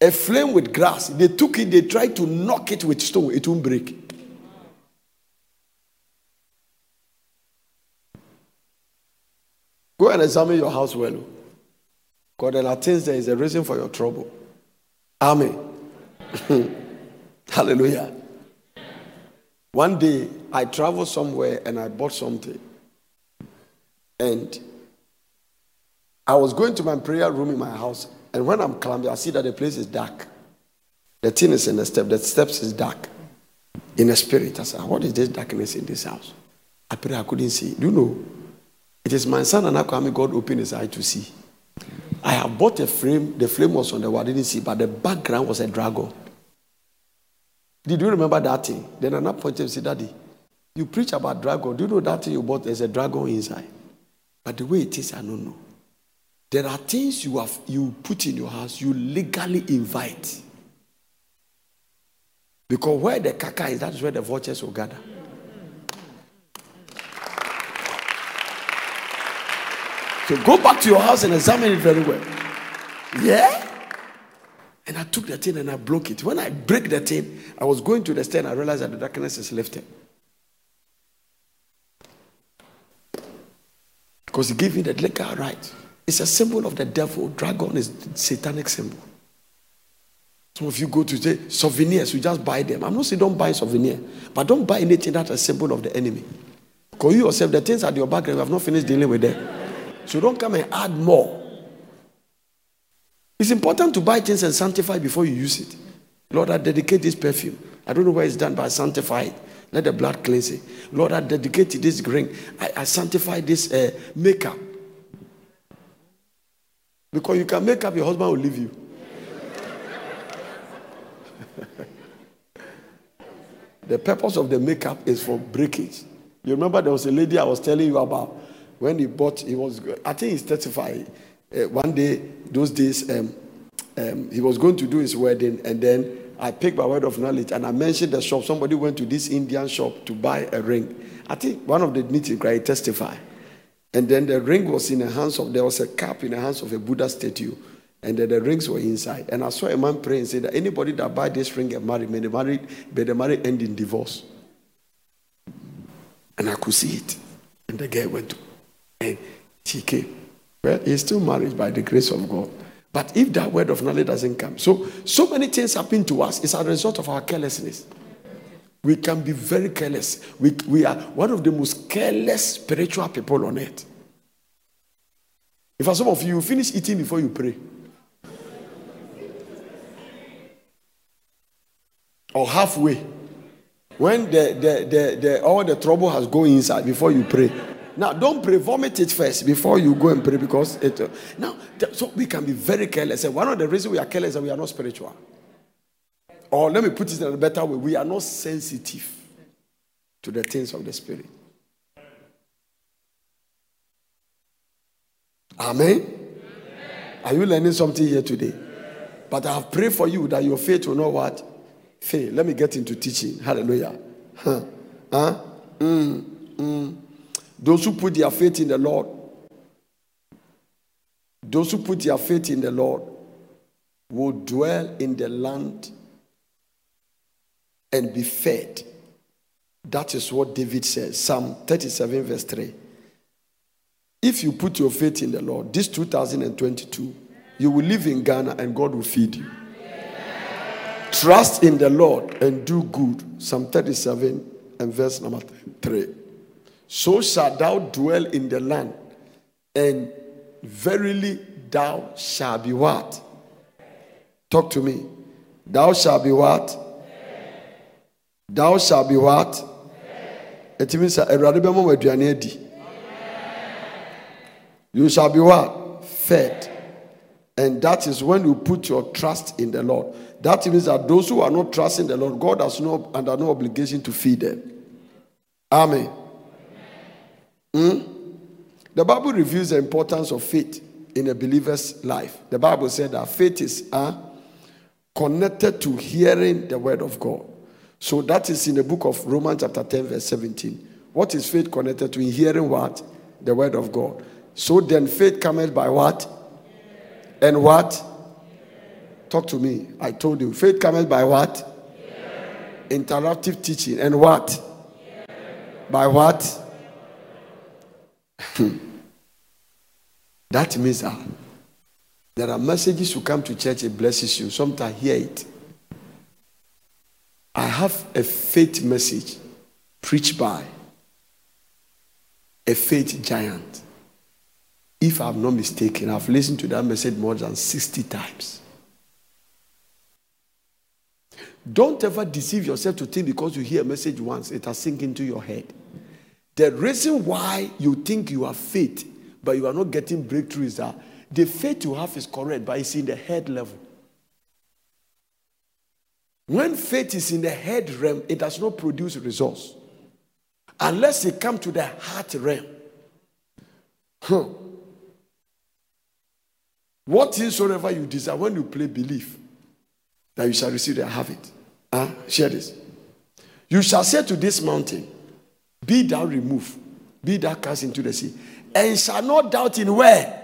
A flame with grass, they took it, they tried to knock it with stone, it won't break. Go and examine your house well. God, there are things there is a reason for your trouble. Amen. [laughs] Hallelujah. One day I traveled somewhere and I bought something. And I was going to my prayer room in my house. And when I'm climbing, I see that the place is dark. The thing is in the step, the steps is dark. In the spirit, I said, What is this darkness in this house? I pray I couldn't see. Do you know? It is my son and Akwame God opened his eye to see. I have bought a frame. The frame was on the wall. I didn't see, but the background was a dragon. Did you remember that thing? Then another point and said, Daddy, you preach about dragon. Do you know that thing you bought? There's a dragon inside. But the way it is, I don't know. There are things you have you put in your house, you legally invite. Because where the kaka is, that is where the vultures will gather. So go back to your house and examine it very well. Yeah? And I took the thing and I broke it. When I break the thing, I was going to the stair and I realized that the darkness is lifted. Because he gave me the legal right. It's a symbol of the devil. Dragon is satanic symbol. Some of you go to say souvenirs, you just buy them. I'm not saying don't buy souvenir, but don't buy anything that's a symbol of the enemy. Because you yourself, the things at your background, you have not finished dealing with them. So don't come and add more. It's important to buy things and sanctify before you use it. Lord, I dedicate this perfume. I don't know where it's done, but I sanctify it. Let the blood cleanse it. Lord, I dedicate this ring. I, I sanctify this uh, makeup. Because you can make up, your husband will leave you. [laughs] the purpose of the makeup is for breakage. You remember there was a lady I was telling you about when he bought, he was, I think he's testified. Uh, one day, those days, um, um, he was going to do his wedding, and then I picked my word of knowledge and I mentioned the shop. Somebody went to this Indian shop to buy a ring. I think one of the meetings, right, testified. And then the ring was in the hands of, there was a cup in the hands of a Buddha statue. And then the rings were inside. And I saw a man pray and say that anybody that buy this ring and marry, may the marriage, may the marriage end in divorce. And I could see it. And the guy went to and came. Well, he's still married by the grace of God. But if that word of knowledge doesn't come, so so many things happen to us, it's a result of our carelessness. We can be very careless. We, we are one of the most careless spiritual people on earth. If some of you, you finish eating before you pray. Or halfway. When the, the, the, the, all the trouble has gone inside before you pray. Now, don't pray, vomit it first before you go and pray because it. Uh, now, so we can be very careless. And one of the reasons we are careless is that we are not spiritual. Or let me put it in a better way we are not sensitive to the things of the Spirit. Amen. Are you learning something here today? But I have prayed for you that your faith will not what? Fail. Let me get into teaching. Hallelujah. Huh? Huh? Mm, mm. Those who put their faith in the Lord, those who put their faith in the Lord will dwell in the land and be fed. That is what David says. Psalm 37, verse 3. If you put your faith in the Lord, this 2022, you will live in Ghana and God will feed you. Trust in the Lord and do good. Psalm 37 and verse number 3. So shalt thou dwell in the land, and verily thou shalt be what? Talk to me. Thou shalt be what? Thou shalt be what? It means You shall be what? Fed. And that is when you put your trust in the Lord. That means that those who are not trusting the Lord, God has no under no obligation to feed them. Amen. Hmm? The Bible reveals the importance of faith in a believer's life. The Bible said that faith is uh, connected to hearing the word of God. So that is in the book of Romans, chapter 10, verse 17. What is faith connected to? In hearing what? The word of God. So then faith comes by what? And what? Talk to me. I told you. Faith comes by what? Interactive teaching. And what? By what? Hmm. that means that there are messages you come to church, it blesses you. Sometimes hear it. I have a faith message preached by a faith giant. If I'm not mistaken, I've listened to that message more than 60 times. Don't ever deceive yourself to think because you hear a message once, it has sink into your head. The reason why you think you have faith, but you are not getting breakthrough is that the faith you have is correct, but it's in the head level. When faith is in the head realm, it does not produce results. Unless it comes to the heart realm. Huh. Whatsoever you desire, when you play belief, that you shall receive it, have it. Huh? Share this. You shall say to this mountain, Be thou removed, be thou cast into the sea, and shall not doubt in where.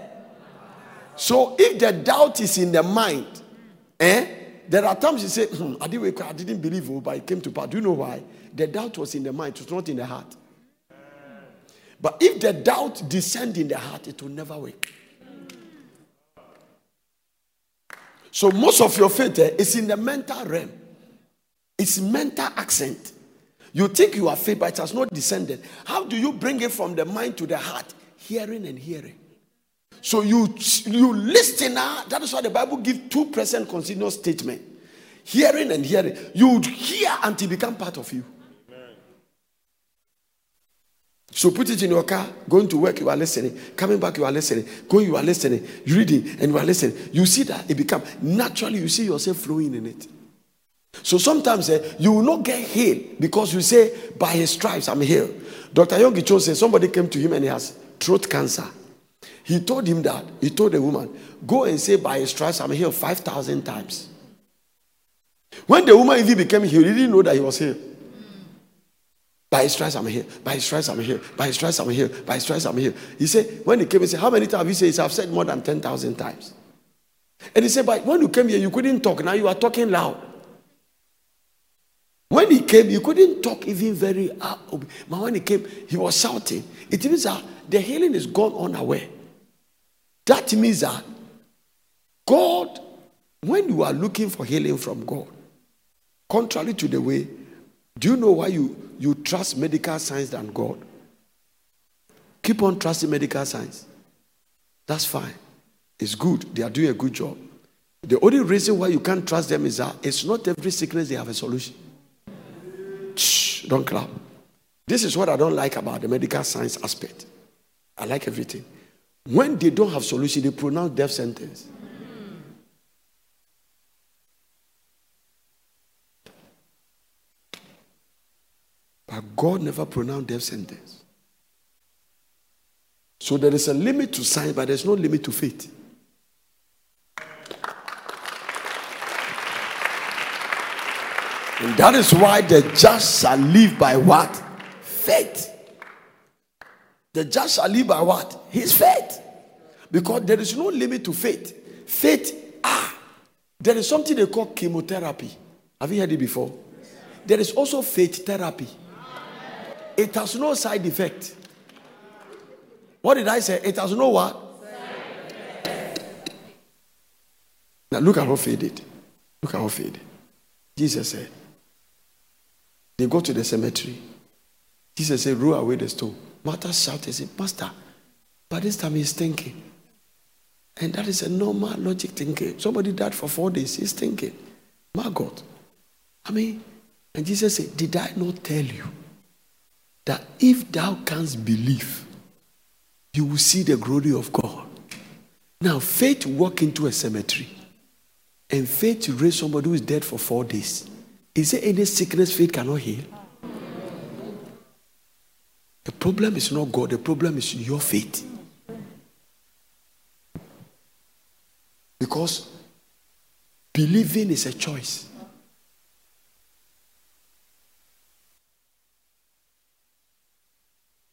So if the doubt is in the mind, eh? There are times you say, hmm, I, didn't, I didn't believe, oh, but it came to pass. Do you know why? The doubt was in the mind, it was not in the heart. But if the doubt descend in the heart, it will never work. So most of your faith eh, is in the mental realm. It's mental assent. You think you are faith, but it has not descended. How do you bring it from the mind to the heart? Hearing and hearing. So you you listen. Now. That is why the Bible gives two present continuous statement. Hearing and hearing. You hear until become part of you. So put it in your car, going to work, you are listening. Coming back, you are listening. Going, you are listening. Reading, and you are listening. You see that it become naturally, you see yourself flowing in it. So sometimes eh, you will not get healed because you say, by his stripes, I'm healed. Dr. Yonggi Cho said somebody came to him and he has throat cancer. He told him that. He told the woman, Go and say, By his stripes, I'm healed 5,000 times. When the woman even became healed, he didn't know that he was healed. By his stripes, I'm here. By his stripes, I'm here. By his stripes, I'm here. By his stripes, I'm here. He said, when he came, he said, How many times? He said, I've said more than 10,000 times. And he said, But when you came here, you couldn't talk. Now you are talking loud. When he came, you couldn't talk even very ah, loud. But when he came, he was shouting. It means that the healing is gone unaware. That means that God, when you are looking for healing from God, contrary to the way, do you know why you, you trust medical science than God? Keep on trusting medical science. That's fine. It's good. They are doing a good job. The only reason why you can't trust them is that it's not every sickness they have a solution. Shh, don't clap. This is what I don't like about the medical science aspect. I like everything. When they don't have solution, they pronounce death sentence. But God never pronounced death sentence. So So there is a limit to science, but there's no limit to faith. And that is why the just shall live by what? Faith. The just shall live by what? His faith. Because there is no limit to faith. Faith, ah, there is something they call chemotherapy. Have you heard it before? There is also faith therapy. It has no side effect. What did I say? It has no what? Now look at how faded. Look at how faded. Jesus said, they go to the cemetery. Jesus said, roll away the stone. Martha shouted, said, Master, but this time he's thinking. And that is a normal logic thinking. Somebody died for four days. He's thinking, My God. I mean, and Jesus said, Did I not tell you that if thou canst believe, you will see the glory of God? Now, faith walk into a cemetery and faith to raise somebody who is dead for four days. Is there any sickness faith cannot heal? The problem is not God, the problem is your faith. Because believing is a choice.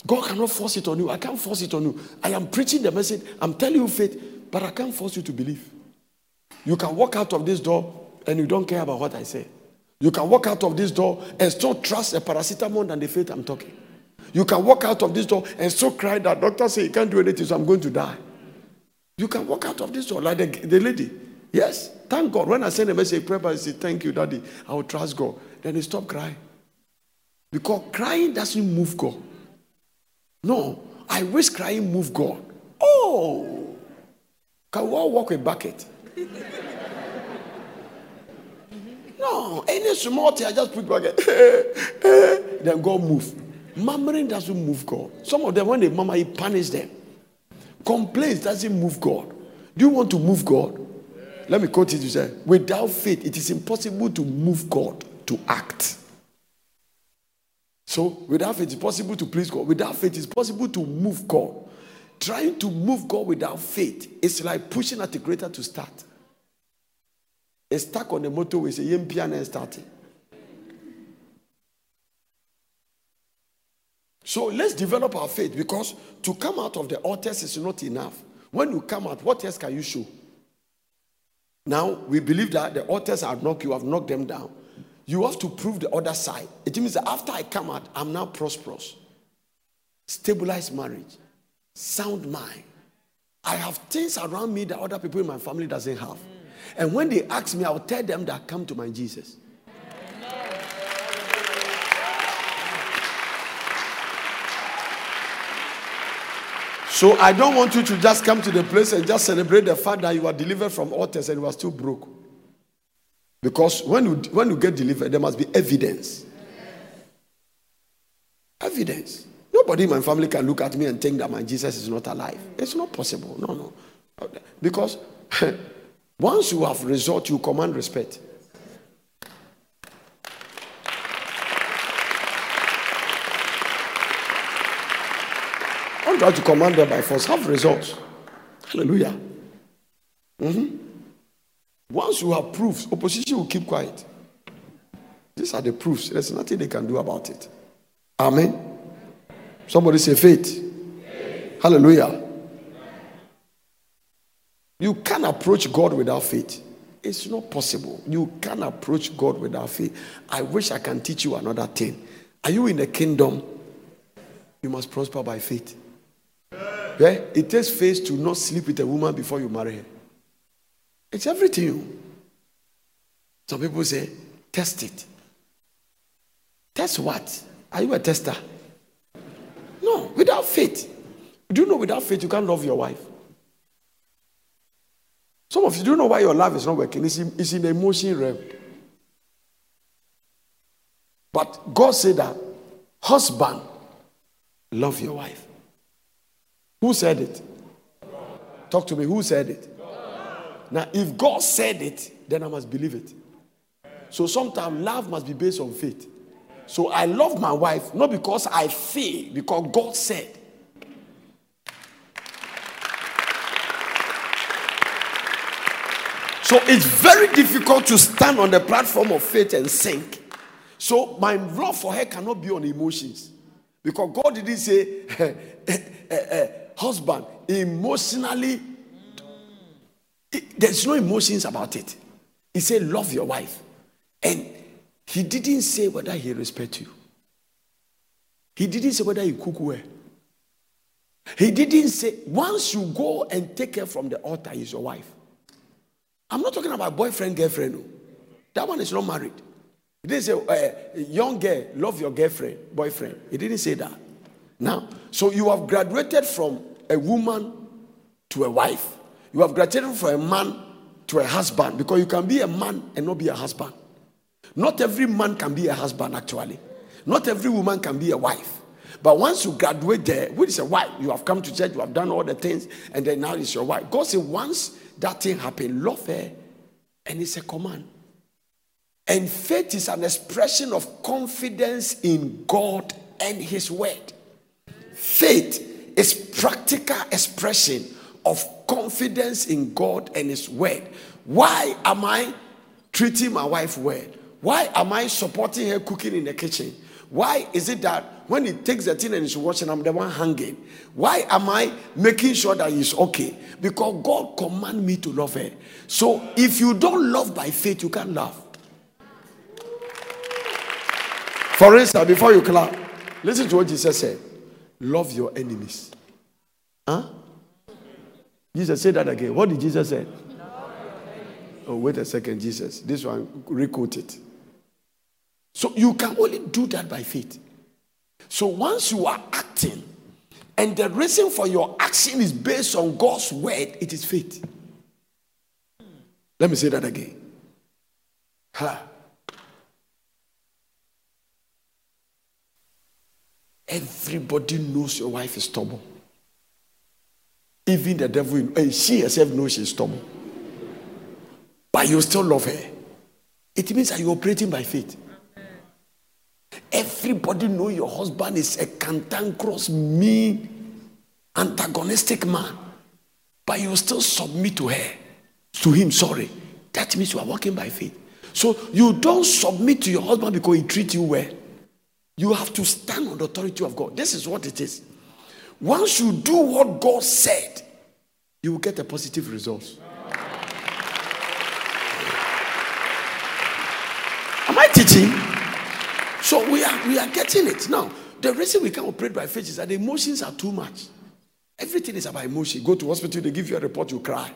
God cannot force it on you. I can't force it on you. I am preaching the message. I'm telling you faith, but I can't force you to believe. You can walk out of this door and you don't care about what I say. You can walk out of this door and still trust a paracetamol than the faith I'm talking. You can walk out of this door and still cry that doctor say you can't do anything, so I'm going to die. You can walk out of this door like the, the lady. Yes, thank God. When I send a message, pray, I say, Thank you, Daddy. I will trust God. Then he stop crying. Because crying doesn't move God. No, I wish crying move God. Oh, can we all walk a bucket? [laughs] no, any small thing, I just put bucket. [laughs] then God move. Murmuring doesn't move God. Some of them, when they murmur, He punish them. Complaints doesn't move God. Do you want to move God? Let me quote it. You say, without faith, it is impossible to move God to act. So, without faith, it's possible to please God. Without faith, it's possible to move God. Trying to move God without faith is like pushing at the grater to start. It's stuck on the motorway, a yem piano starting. So let's develop our faith because to come out of the altars is not enough. When you come out, what else can you show? Now, we believe that the altars are knocked, you have knocked them down. You have to prove the other side. It means that after I come out, I'm now prosperous. Stabilized marriage, sound mind. I have things around me that other people in my family doesn't have. And when they ask me, I'll tell them that come to my Jesus. So I don't want you to just come to the place and just celebrate the fact that you are delivered from altars and you are still broke. Because when you, when you get delivered, there must be evidence. Evidence. Nobody in my family can look at me and think that my Jesus is not alive. It's not possible. No, no. Because [laughs] once you have result, you command respect. Don't try to command them by force. Have results. Hallelujah. Mm-hmm. Once you have proofs, opposition will keep quiet. These are the proofs. There's nothing they can do about it. Amen. Somebody say faith. faith. Hallelujah. You can't approach God without faith. It's not possible. You can't approach God without faith. I wish I can teach you another thing. Are you in the kingdom? You must prosper by faith. Yeah? It takes faith to not sleep with a woman before you marry her. It's everything. Some people say, test it. Test what? Are you a tester? No, without faith. Do you know without faith you can't love your wife? Some of you don't know why your love is not working. It's in, it's in the emotion realm. But God said that, husband, love your wife. Who said it? Talk to me. Who said it? Now, if God said it, then I must believe it. So sometimes love must be based on faith. So I love my wife not because I feel, because God said. So it's very difficult to stand on the platform of faith and sink. So my love for her cannot be on emotions. Because God didn't say, [laughs] eh, eh, eh, husband, emotionally, there's no emotions about it. He said, love your wife. And he didn't say whether he respect you. He didn't say whether you cook well. He didn't say, once you go and take her from the altar, is your wife. I'm not talking about boyfriend, girlfriend. No. That one is not married. He didn't say, uh, young girl, love your girlfriend, boyfriend. He didn't say that. Now, so you have graduated from a woman to a wife. You have graduated from a man to a husband because you can be a man and not be a husband. Not every man can be a husband, actually. Not every woman can be a wife. But once you graduate there, which is a wife, you have come to church, you have done all the things, and then now it's your wife. God said, once that thing happened, love her, and it's a command. And faith is an expression of confidence in God and His word. Faith is practical expression of confidence in God and His word. Why am I treating my wife well? Why am I supporting her cooking in the kitchen? Why is it that when he takes the thing and he's watching, I'm the one hanging? Why am I making sure that he's okay? Because God command me to love her. So if you don't love by faith, you can't love. For instance, before you clap, listen to what Jesus said. Love your enemies. Huh? Jesus said that again. What did Jesus say? Oh, wait a second, Jesus. This one, requote it. So you can only do that by faith. So once you are acting, and the reason for your action is based on God's word, it is faith. Let me say that again. Ha. Everybody knows your wife is stubborn. Even the devil, and eh, she herself knows she's stubborn. But you still love her. It means that you're operating by faith. Everybody know your husband is a cantankerous, mean, antagonistic man. But you still submit to her, to him, sorry. That means you are walking by faith. So you don't submit to your husband because he treats you well. You have to stand on the authority of God. This is what it is. Once you do what God said, you will get a positive result. Am I teaching? So we are we are getting it now. The reason we can't operate by faith is that the emotions are too much. Everything is about emotion. Go to hospital, they give you a report, you cry.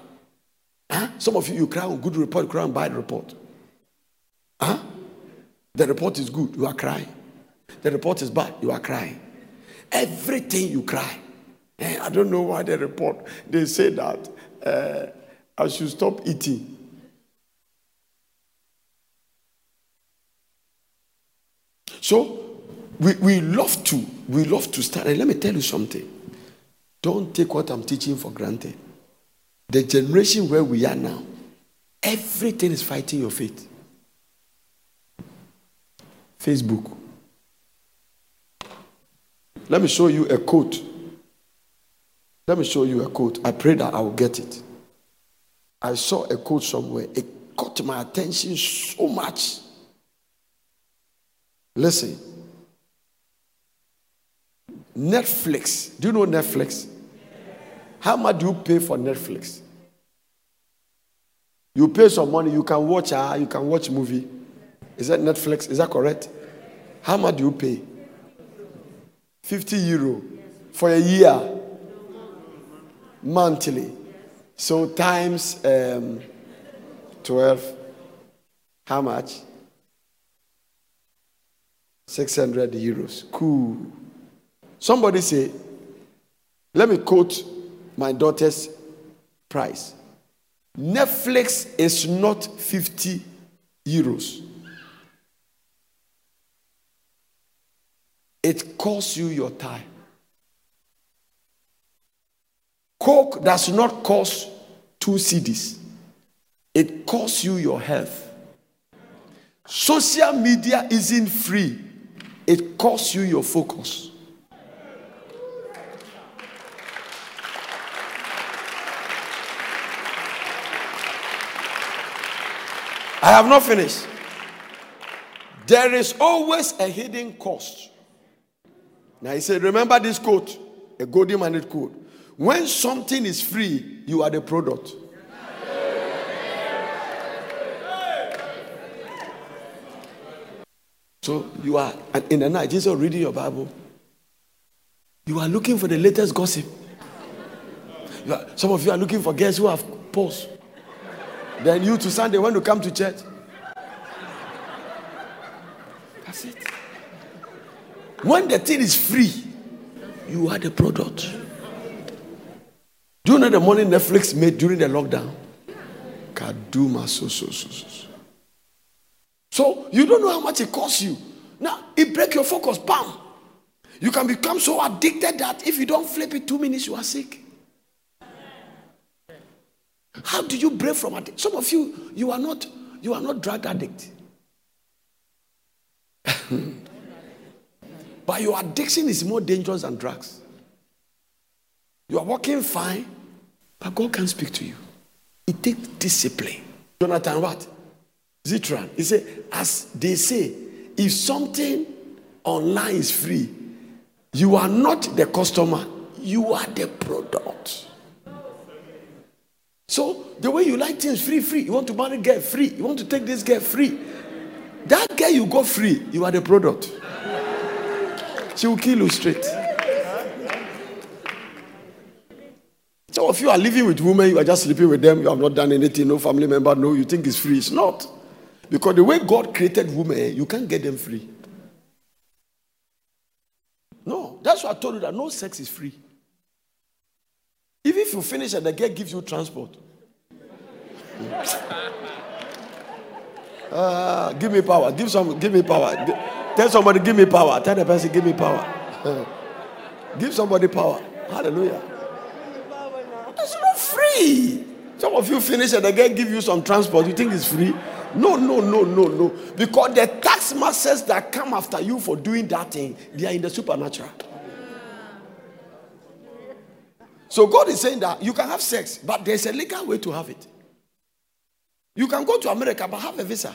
Huh? Some of you you cry on good report, you cry on bad report. Huh? The report is good, you are crying. The report is bad, you are crying. Everything you cry. Eh, I don't know why the report they say that uh, I should stop eating. So we, we love to we love to start. And let me tell you something. Don't take what I'm teaching for granted. The generation where we are now, everything is fighting your faith. Facebook. Let me show you a quote. Let me show you a quote. I pray that I will get it. I saw a quote somewhere. It caught my attention so much. Listen. Netflix. Do you know Netflix? How much do you pay for Netflix? You pay some money, you can watch uh, you can watch movie. Is that Netflix? Is that correct? How much do you pay? 50 euro for a year. Monthly. So times um, 12. How much? 600 euros. Cool. Somebody say, let me quote my daughter's price. Netflix is not 50 euros. It costs you your time. Coke does not cost two cedis. It costs you your health. Social media isn't free it costs you your focus. I have not finished. There is always a hidden cost. Now he said, remember this quote, a golden minded quote. When something is free, you are the product. So you are in the night, Jesus reading your Bible. You are looking for the latest gossip. Are, some of you are looking for girls who have posts. Then you to Sunday when you come to church. That's it. When the thing is free, you are the product. Do you know the money Netflix made during the lockdown? Kaduma so so so so. So you don't know how much it costs you. Now it break your focus. Bam. You can become so addicted that if you don't flip it two minutes, you are sick. How do you break from addiction? Some of you, you are not, you are not drug addict. [laughs] but your addiction is more dangerous than drugs. You are walking fine, but God can speak to you. It takes discipline. Jonathan, what? Zitran. He said, as they say, if something online is free, you are not the customer, you are the product. So the way you like things free, free. You want to marry girl free. You want to take this girl free. That girl you go free, you are the product. She will kill you straight. Some of you are living with women, you are just sleeping with them, you have not done anything, no family member, no, you think it's free. It's not. Because the way God created women, you can't get them free. No, that's why I told you that no sex is free. Even if you finish and the girl gives you transport. uh, give me power. Give some. Give me power. Tell somebody, give me power. Tell the person, give me power. [laughs] give somebody power. Hallelujah. It's not free. Some of you finish and the girl give you some transport. You think it's free? No, no, no, no, no. Because the tax masters that come after you for doing that thing, they are in the supernatural. So God is saying that you can have sex, but there's a legal way to have it. You can go to America but have a visa.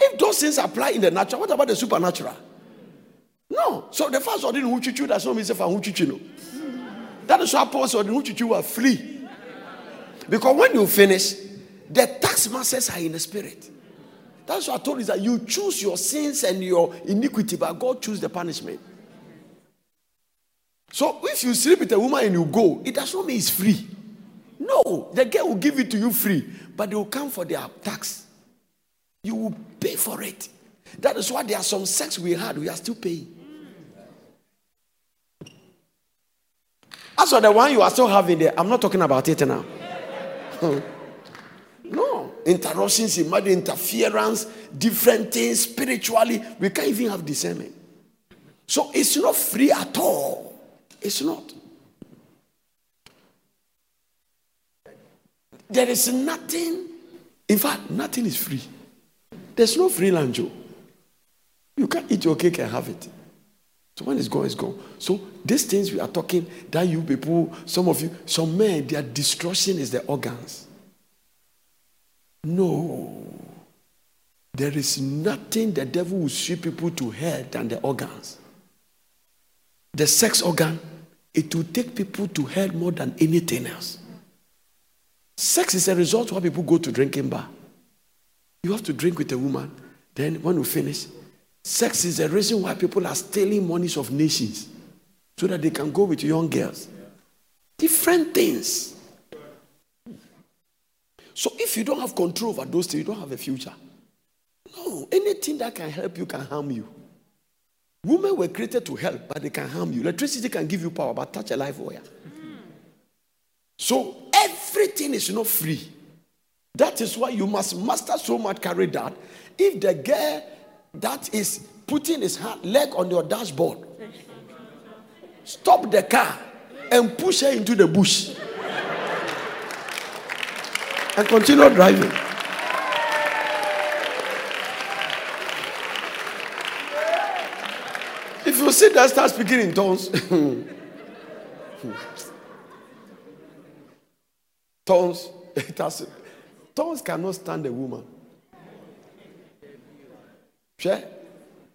If those things apply in the natural, what about the supernatural? No. So the first order who chuchu that's not who chuchu no. That is why Paul said who chuchu are free. Because when you finish, the tax masters are in the spirit. That's what I told you that you choose your sins and your iniquity, but God choose the punishment. So if you sleep with a woman and you go, it does not mean it's free. No, the girl will give it to you free, but they will come for their tax. You will pay for it. That is why there are some sex we had, we are still paying. As for the one you are still having there, I'm not talking about it now. [laughs] interruptions, imagine interference, different things spiritually. We can't even have discernment. So it's not free at all. It's not. There is nothing, in fact, nothing is free. There's no free lunch. Oh. You can't eat your cake and have it. So when it's gone, it's gone. So these things we are talking, that you people, some of you, some men, their destruction is the organs. No. There is nothing the devil will sweep people to hell than the organs. The sex organ, it will take people to hell more than anything else. Sex is a result why people go to drinking bar. You have to drink with a woman. Then when you finish, sex is the reason why people are stealing monies of nations so that they can go with young girls. Different things. So if you don't have control over those things, you don't have a future. No, anything that can help you can harm you. Women were created to help, but they can harm you. Electricity can give you power, but touch a live wire. So everything is not free. That is why you must master so much carry that. If the girl that is putting his hand, leg on your dashboard, stop the car and push her into the bush and continue driving. If you sit there, start speaking in tongues. [laughs] tongues, [laughs] it has, Tongues cannot stand a woman. Sure?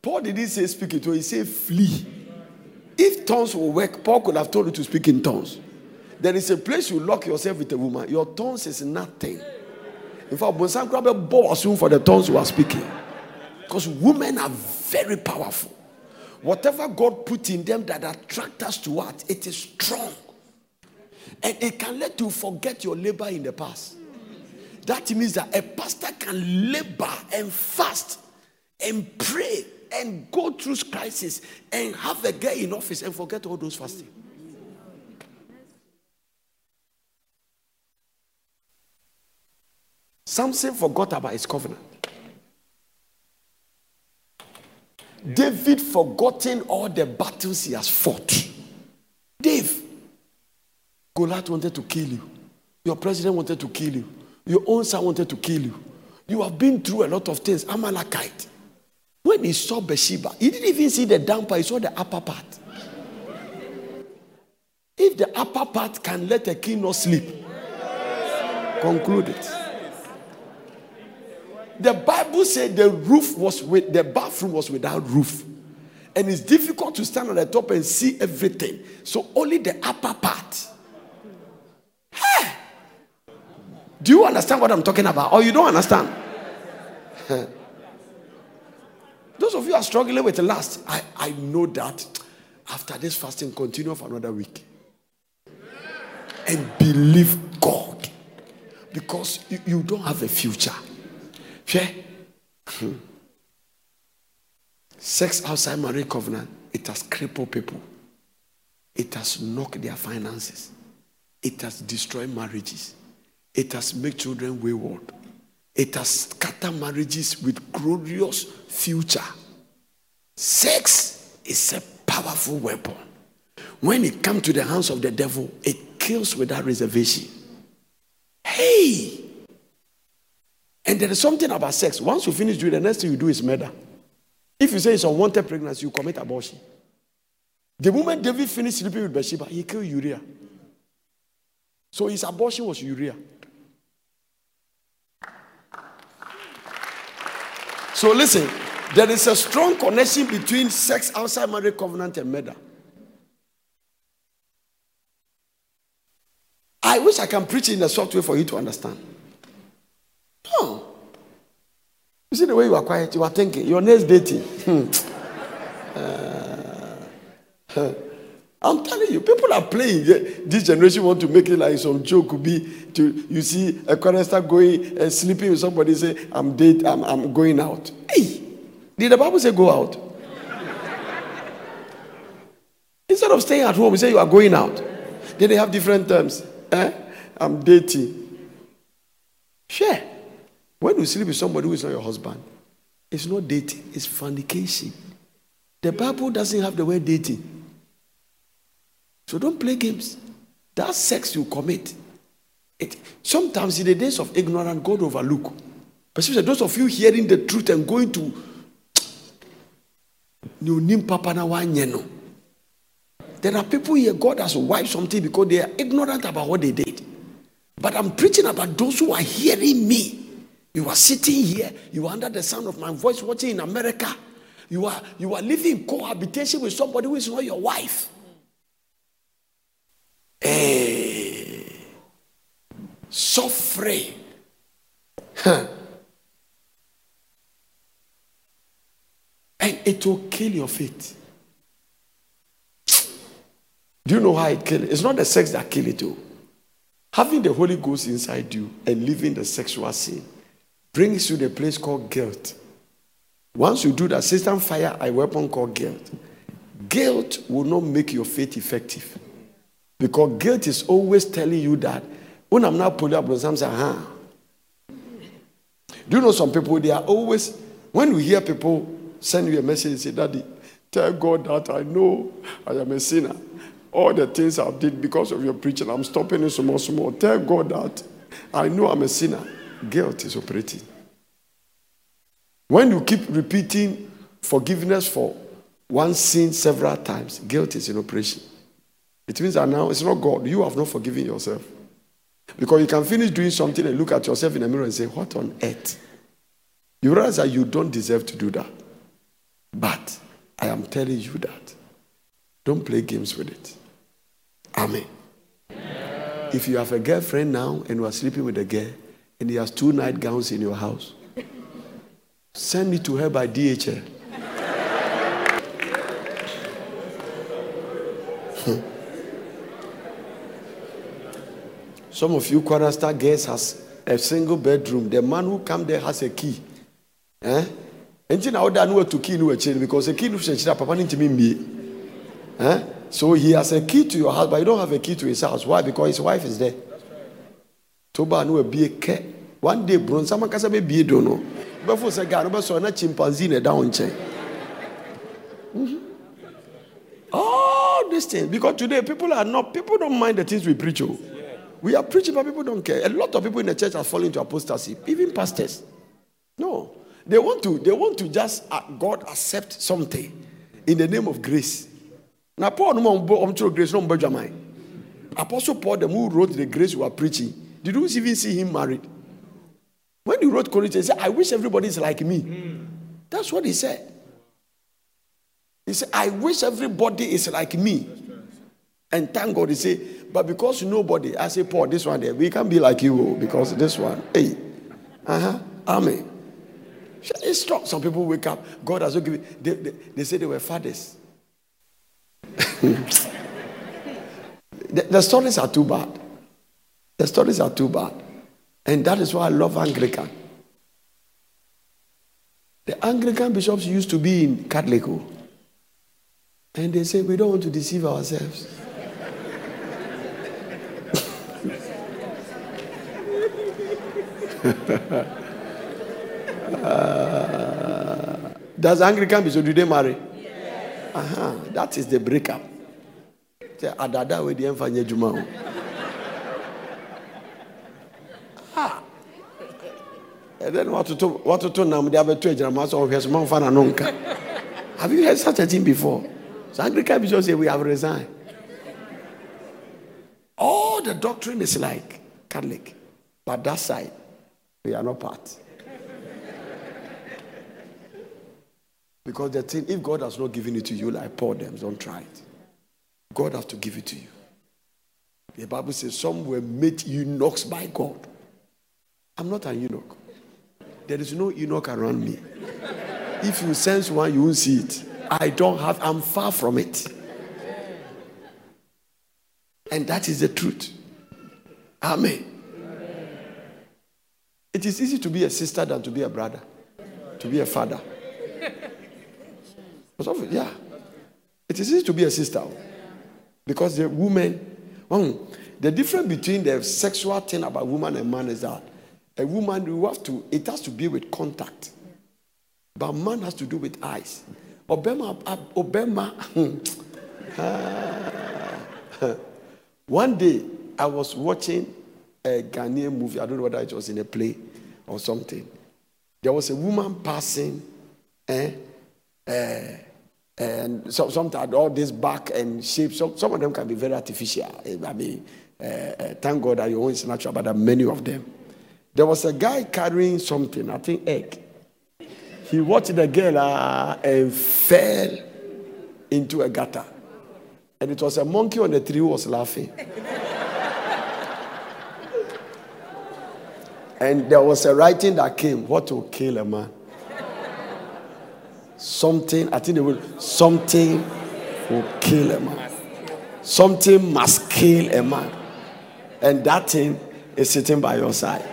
Paul didn't say speak it, he said flee. If tongues will work, Paul could have told you to speak in tongues. There is a place you lock yourself with a woman. Your tongues is nothing. In fact, when Bonsan Krabe bore assume for the tongues you are speaking. Because women are very powerful. Whatever God put in them that attract us to what, it is strong. And it can let you forget your labor in the past. That means that a pastor can labor and fast and pray and go through crisis and have a girl in office and forget all those fasting. Samson forgot about his covenant. David forgotten all the battles he has fought. Dave, Goliath wanted to kill you. Your president wanted to kill you. Your own son wanted to kill you. You have been through a lot of things. Amalekite. When he saw Bathsheba, he didn't even see the part, he saw the upper part. If the upper part can let a king not sleep, conclude it. The Bible said the roof was with the bathroom was without roof. And it's difficult to stand on the top and see everything. So only the upper part. Hey! Do you understand what I'm talking about? Or you don't understand? [laughs] Those of you are struggling with the last, I, I know that after this fasting, continue for another week. And believe God. Because you, you don't have a future. Sex outside marriage covenant, it has crippled people. It has knocked their finances. It has destroyed marriages. It has made children wayward. It has scattered marriages with glorious future. Sex is a powerful weapon. When it comes to the hands of the devil, it kills without reservation. Hey! And there is something about sex. Once you finish doing, the next thing you do is murder. If you say it's unwanted pregnancy, you commit abortion. The moment David finished sleeping with Bathsheba, he killed Uriah. So his abortion was Uriah. So listen, there is a strong connection between sex outside marriage covenant and murder. I wish I can preach in a soft way for you to understand. Oh. You see the way you are quiet, you are thinking, your next dating. Hmm. Uh, I'm telling you, people are playing. This generation want to make it like some joke. Could be to you see a chorister going and sleeping with somebody say, "I'm date, I'm, I'm going out." Hey, did the Bible say go out? Instead of staying at home, you say you are going out. Did they have different terms? Eh? I'm dating. Sure. When you sleep with somebody who is not your husband, it's not dating, it's fornication. The Bible doesn't have the word dating. So don't play games. That sex you commit. It, sometimes in the days of ignorance, God overlook. But those of you hearing the truth and going to [tsk] there are people here, God has wiped something because they are ignorant about what they did. But I'm preaching about those who are hearing me. You are sitting here, you are under the sound of my voice watching in America. You are you are living in cohabitation with somebody who is not your wife. Hey, eh, suffering. Huh. And it will kill your faith. Do you know how it kills? It's not the sex that kills it. Too. Having the Holy Ghost inside you and living the sexual sin brings you to the place called guilt. Once you do that, Satan fire a weapon called guilt. Guilt will not make your faith effective. Because guilt is always telling you that when I'm not pulling up with something, huh? Do you know some people, they are always, when we hear people send you a message and say, Daddy, tell God that I know I am a sinner. All the things I've did because of your preaching, I'm stopping it small, small. Tell God that I know I'm a sinner. Guilt is operating. When you keep repeating forgiveness for one sin several times, guilt is in operation. It means that now it's not God. You have not forgiven yourself. Because you can finish doing something and look at yourself in the mirror and say, What on earth? You realize that you don't deserve to do that. But I am telling you that. Don't play games with it. Amen. If you have a girlfriend now and you are sleeping with a girl and he has two nightgowns in your house, send it to her by DHL. [laughs] Some of you Quarter girls has a single bedroom. The man who come there has a key. Eh? Nti na ɔda no to key no akyire because the key no hyɛ papa no ntumi. Eh? So he has a key to your house but you don't have a key to his house. Why? Because his wife is there. Toba no abie kɛ. One day bronsam ankasa bɛbie do no. Bɛfo sɛ gaa no bɛsɔ na chimpanzee na ɛda wo nkyɛn. Mm-hmm. All these things because today people are not people don't mind the things we preach. Oh. We are preaching, but people don't care. A lot of people in the church are falling into apostasy, even pastors. No, they want to. They want to just uh, God accept something in the name of grace. Now, Paul, no grace, no Apostle Paul, the who wrote the grace we are preaching, did you even see him married? When he wrote Corinthians, he said, "I wish everybody is like me." Mm. That's what he said. He said, "I wish everybody is like me." And thank God, he said, but because nobody, I say, Paul, this one there, we can't be like you oh, because this one, hey, uh huh, amen. It's strong. Some people wake up, God has not given, they, they, they say they were fathers. [laughs] the, the stories are too bad. The stories are too bad. And that is why I love Anglican. The Anglican bishops used to be in Catholic. And they say, we don't want to deceive ourselves. uh, [laughs] does Anglican be so? Do they marry? Yes. Uh-huh. That is the breakup. Adada we the enfanye juma. Ah. And then what to what to to nam de abeto ejama so hwes man fa na oh, no nka. Have you heard such a thing before? So Anglican bishop say we have resigned. All the doctrine is like Catholic, but that side we are not part. because the thing, if God has not given it to you, like Paul them, don't try it. God has to give it to you. The Bible says some were made eunuchs by God. I'm not an eunuch. There is no eunuch around me. If you sense one, you won't see it. I don't have, I'm far from it. And that is the truth. Amen. It is easy to be a sister than to be a brother, to be a father. yeah. It is easy to be a sister because the woman, um, the difference between the sexual thing about woman and man is that a woman you have to it has to be with contact, but man has to do with eyes. Obama, Obama. [laughs] One day I was watching a Ghanaian movie. I don't know whether it was in a play or something. There was a woman passing, eh, eh, and so, sometimes all this back and shape, some, some of them can be very artificial. Eh, I mean, uh, uh, thank God that your own is natural, but there are many of them. There was a guy carrying something, I think egg. He watched the girl uh, and fell into a gutter. And it was a monkey on the tree who was laughing. And there was a writing that came, what will kill a man? Something, I think it will, something will kill a man. Something must kill a man. And that thing is sitting by your side.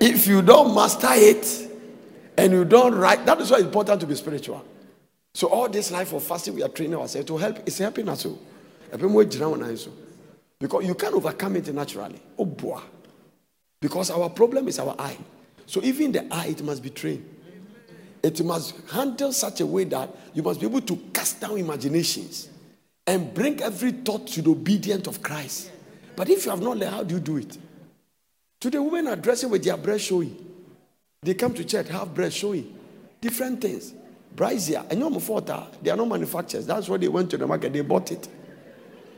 If you don't master it and you don't write, that is why it's important to be spiritual. So all this life of fasting, we are training ourselves to help. It's helping us. Oh. Because you can't overcome it naturally. Oh boy. Because our problem is our eye. So even the eye, it must be trained. It must handle such a way that you must be able to cast down imaginations and bring every thought to the obedience of Christ. But if you have not learned, how do you do it? To the women are dressing with their breast showing. They come to church, have breast showing. different things. Brizia, and your fault, they are not manufacturers. That's why they went to the market, they bought it.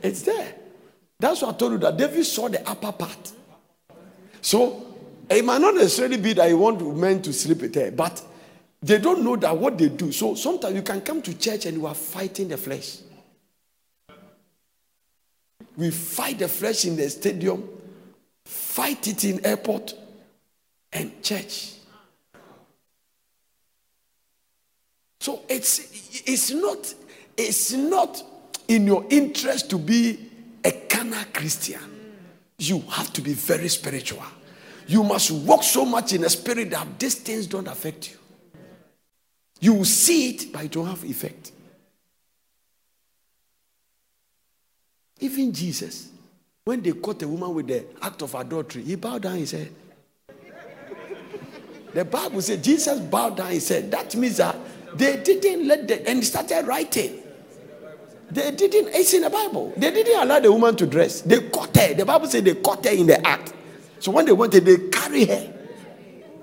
It's there. That's why I told you that David saw the upper part. So it might not necessarily be that you want men to sleep with her, but they don't know that what they do. So sometimes you can come to church and you are fighting the flesh. We fight the flesh in the stadium, fight it in airport and church. So it's it's not it's not in your interest to be a carnal Christian. You have to be very spiritual. You must walk so much in the spirit that these things don't affect you. You will see it, but it don't have effect. Even Jesus, when they caught a woman with the act of adultery, he bowed down his head. The Bible says Jesus bowed down his head. That means that they didn't let the and started writing. They didn't, it's in the Bible. They didn't allow the woman to dress. They caught her. The Bible said they caught her in the act. So when they wanted, they carried her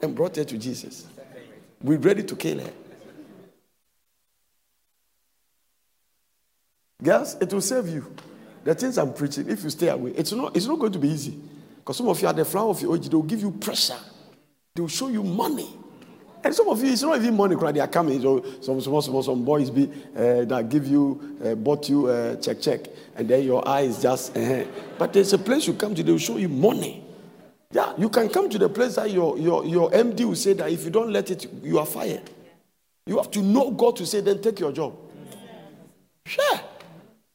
and brought her to Jesus. We're ready to kill her. Girls, it will save you. The things I'm preaching, if you stay away, it's not, it's not going to be easy. Because some of you are the flower of your age, they will give you pressure. They will show you money. And some of you, it's not even money, right? they are coming. So some, some, some, some boys be uh, that give you, uh, bought you uh, check, check, and then your eyes just. Uh, but there's a place you come to, they will show you money. Yeah, you can come to the place that your, your, your MD will say that if you don't let it, you are fired. You have to know God to say, then take your job. Sure.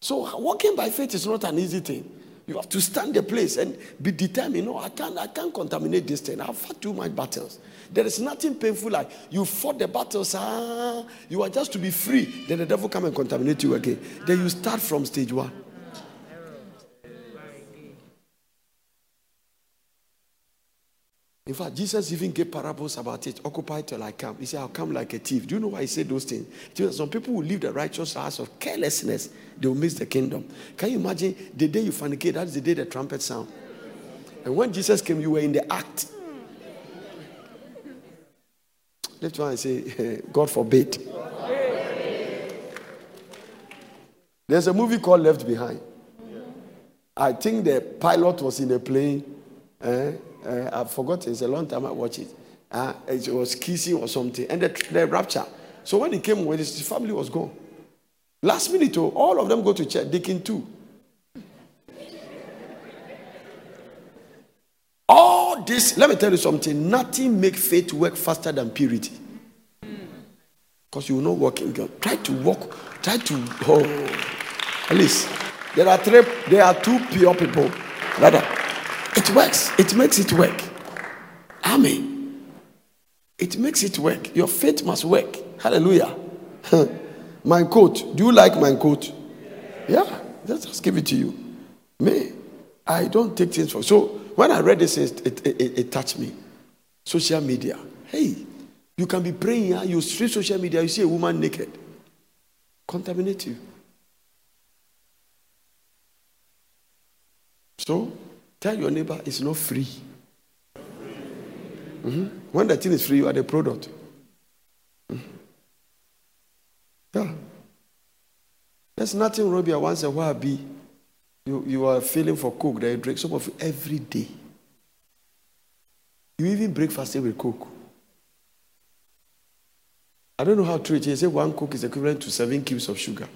So walking by faith is not an easy thing. You have to stand the place and be determined. No, I can't, I can't contaminate this thing. I've fought too much battles. There is nothing painful like you fought the battles. Ah, you are just to be free. Then the devil come and contaminate you again. Then you start from stage one. In fact, Jesus even gave parables about it. Occupy till I come. He said, I'll come like a thief. Do you know why he said those things? Some people will leave the righteous house of carelessness, they will miss the kingdom. Can you imagine the day you fornicate? That is the day the trumpet sound. And when Jesus came, you were in the act. Lift one and say, [laughs] God forbid. There's a movie called Left Behind. I think the pilot was in a plane. Eh? Uh, I've forgotten. It's a long time I watched it. Uh, it was kissing or something. And the, the rapture. So when he came his family was gone. Last minute, oh, all of them go to church. Deacon too. All this, let me tell you something. Nothing make faith work faster than purity. Because you will not walk. Try to walk. Try to. Oh, at least there are three. There are two pure people. Rather, it works. It makes it work. Amen. It makes it work. Your faith must work. Hallelujah. My coat. Do you like my coat? Yeah. Let's just give it to you. Me, I don't take things for. So when I read this, it, it, it, it touched me. Social media. Hey, you can be praying, you street social media, you see a woman naked. Contaminate you. So Tell your neighbor it's not free. Mm-hmm. When the thing is free, you are the product. Mm-hmm. Yeah. There's nothing wrong here once a while be you, you are feeling for coke that you drink some of it every day. You even breakfast with coke. I don't know how true it is. Say one coke is equivalent to seven cubes of sugar.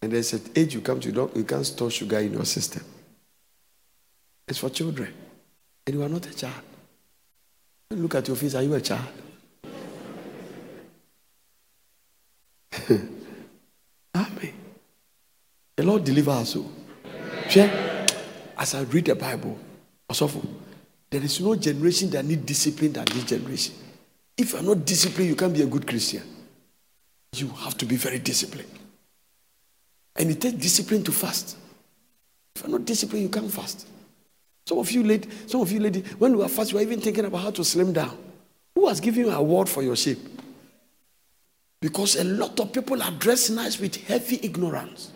And there's an age you come to, you, don't, you can't store sugar in your system. It's for children. And you are not a child. Look at your face. Are you a child? [laughs] Amen. The Lord deliver us. So. Share. As I read the Bible, also, there is no generation that need discipline than this generation. If you are not disciplined, you can't be a good Christian. You have to be very disciplined. And it takes discipline to fast. If you're not disciplined, you can't fast. Some of you lady, some of you lady, when you are fast, you are even thinking about how to slim down. Who has given you a award for your shape? Because a lot of people are dressed nice with heavy ignorance.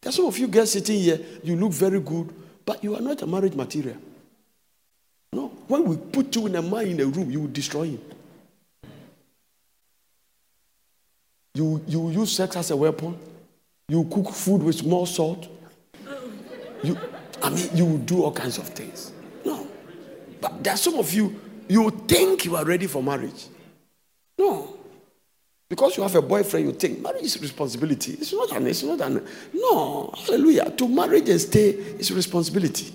There's some of you girls sitting here, you look very good, but you are not a marriage material. No. when we put you in a man in a room, you will destroy him. You, you use sex as a weapon. You cook food with more salt. You, I mean, you do all kinds of things. No. But there are some of you, you think you are ready for marriage. No. Because you have a boyfriend, you think marriage is responsibility. It's not an, it's not an, no, hallelujah. To marriage and stay is responsibility.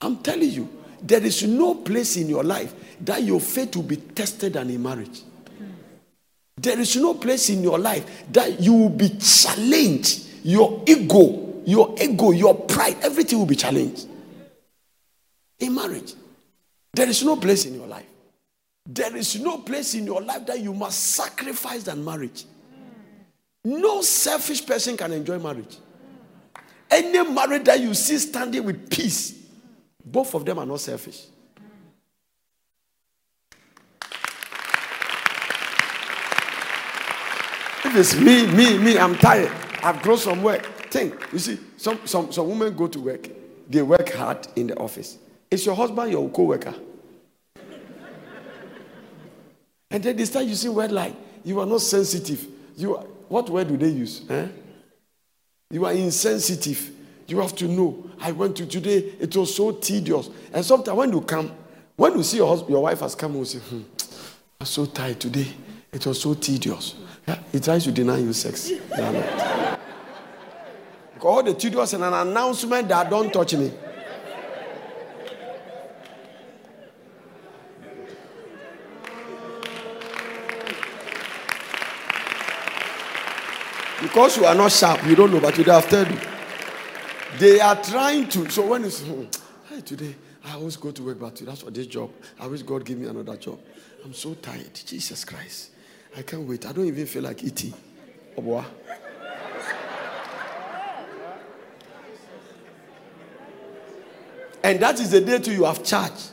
I'm telling you, there is no place in your life that your faith will be tested than in marriage. There is no place in your life that you will be challenged. Your ego, your ego, your pride, everything will be challenged. In marriage, there is no place in your life. There is no place in your life that you must sacrifice than marriage. No selfish person can enjoy marriage. Any marriage that you see standing with peace, both of them are not selfish. If it's me, me, me, I'm tired. I've grown some work. Think, you see, some, some, some women go to work, they work hard in the office. Is your husband your co worker? And then they start using word like, you are not sensitive. You are, what word do they use? Eh? You are insensitive. You have to know. I went to today, it was so tedious. And sometimes when you come, when you see your, husband, your wife has come, you say, hmm, I'm so tired today. It was so tedious. Yeah, he tries to deny you sex. [laughs] all the tedious and an announcement that don't touch me. Because you are not sharp, you don't know, but today I've told you. They are trying to. So when it's, hmm, hey, today, I always go to work, but that's for this job. I wish God give me another job. I'm so tired. Jesus Christ. I can't wait. I don't even feel like eating. Boy. And that is the day to you have charged.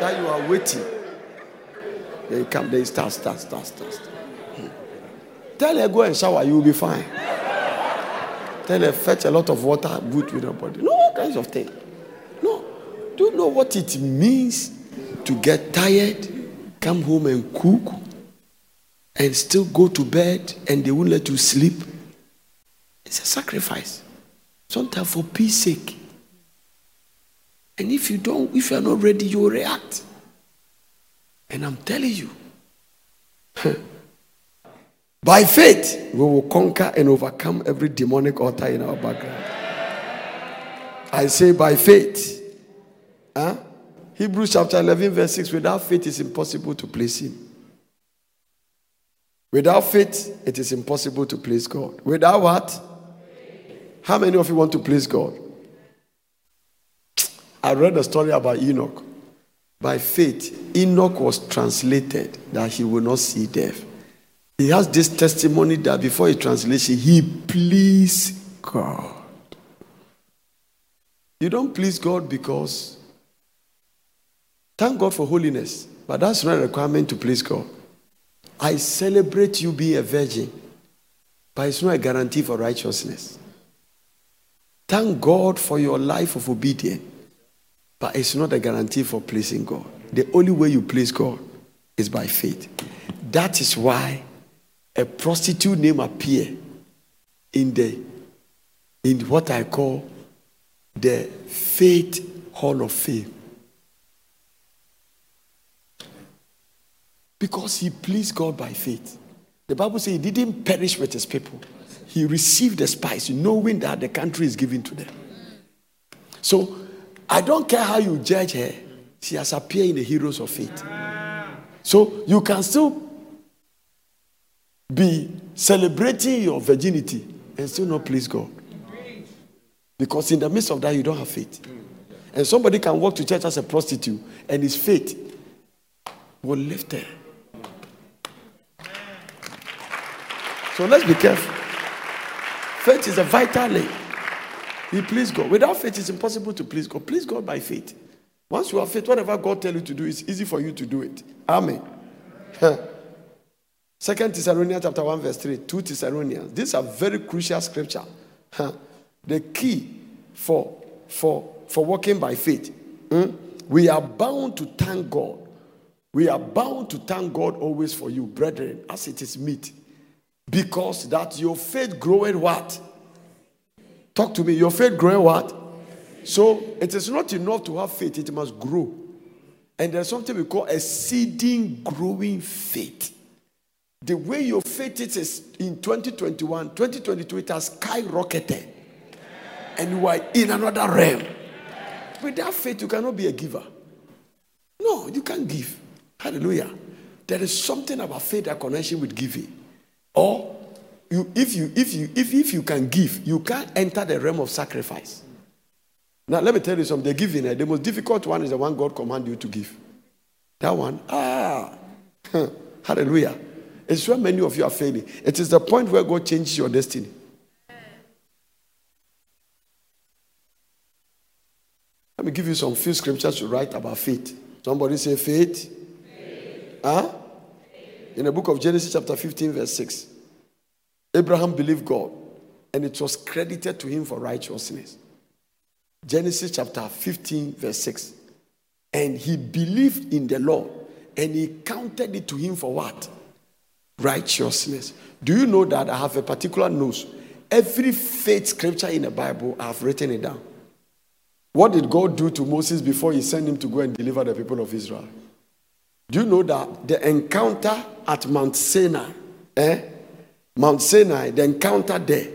That you are waiting. They come, they start, start, start, start. start. Tell her, go and shower, you will be fine. Tell her, fetch a lot of water, good with her body. No, all kinds of things. No. Do you know what it means to get tired, come home and cook, and still go to bed and they won't let you sleep? It's a sacrifice. Sometimes for peace sake. And if you don't, if you're not ready, you'll react. And I'm telling you, [laughs] By faith, we will conquer and overcome every demonic altar in our background. I say by faith. Huh? Hebrews chapter 11, verse 6 without faith, it's impossible to please Him. Without faith, it is impossible to please God. Without what? How many of you want to please God? I read a story about Enoch. By faith, Enoch was translated that he will not see death. He has this testimony that before his translation, he pleased God. You don't please God because thank God for holiness, but that's not a requirement to please God. I celebrate you being a virgin, but it's not a guarantee for righteousness. Thank God for your life of obedience, but it's not a guarantee for pleasing God. The only way you please God is by faith. That is why a prostitute name appear in the in what I call the faith hall of fame. Because he pleased God by faith. The Bible says he didn't perish with his people. He received the spice, knowing that the country is given to them. So I don't care how you judge her, she has appeared in the heroes of faith. So you can still be celebrating your virginity and still not please God. Because in the midst of that, you don't have faith. And somebody can walk to church as a prostitute and his faith will lift her. So let's be careful. Faith is a vital link. You please God. Without faith, it's impossible to please God. Please God by faith. Once you have faith, whatever God tells you to do, it's easy for you to do it. Amen. [laughs] Second Thessalonians chapter 1, verse 3, 2 Thessalonians. These are very crucial scripture. Huh? The key for, for, for walking by faith. Hmm? we are bound to thank God. We are bound to thank God always for you, brethren, as it is meet. Because that your faith growing what? Talk to me. Your faith growing what? So it is not enough to have faith, it must grow. And there's something we call a seeding growing faith. The way your faith is in 2021, 2022, it has skyrocketed. And you are in another realm. Without faith, you cannot be a giver. No, you can't give. Hallelujah. There is something about faith that connection with giving. Or you, if you if you if, if you can give, you can't enter the realm of sacrifice. Now let me tell you something. The giving, eh, the most difficult one is the one God command you to give. That one, ah, [laughs] hallelujah. It's where many of you are failing. It is the point where God changes your destiny. Let me give you some few scriptures to write about faith. Somebody say faith. faith. Huh? Faith. In the book of Genesis, chapter 15, verse 6. Abraham believed God, and it was credited to him for righteousness. Genesis chapter 15, verse 6. And he believed in the Lord, and he counted it to him for what? Righteousness. Do you know that I have a particular nose? Every faith scripture in the Bible, I have written it down. What did God do to Moses before he sent him to go and deliver the people of Israel? Do you know that the encounter at Mount Sinai, eh? Mount Sinai, the encounter there,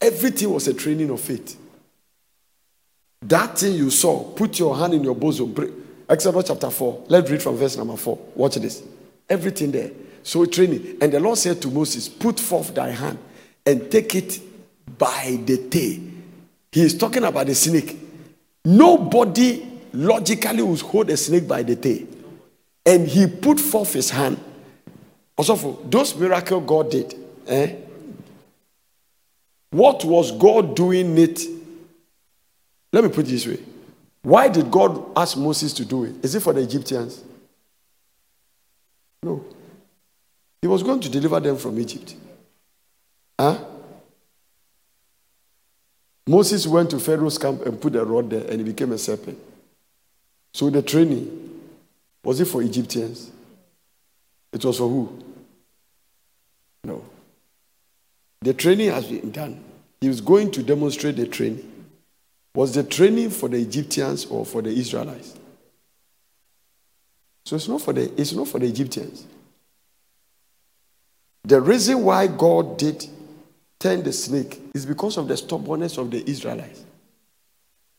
everything was a training of faith. That thing you saw, put your hand in your bosom. Exodus chapter 4. Let's read from verse number 4. Watch this. Everything there. So training. And the Lord said to Moses, Put forth thy hand and take it by the tail. He is talking about the snake. Nobody logically would hold a snake by the tail. And he put forth his hand. Also, for those miracles God did, Eh? What was God doing it? Let me put it this way. Why did God ask Moses to do it? Is it for the Egyptians? No. He was going to deliver them from Egypt. Huh? Moses went to Pharaoh's camp and put a rod there and he became a serpent. So the training, was it for Egyptians? It was for who? No. The training has been done. He was going to demonstrate the training. Was the training for the Egyptians or for the Israelites? So it's not for the it's not for the Egyptians. The reason why God did turn the snake is because of the stubbornness of the Israelites.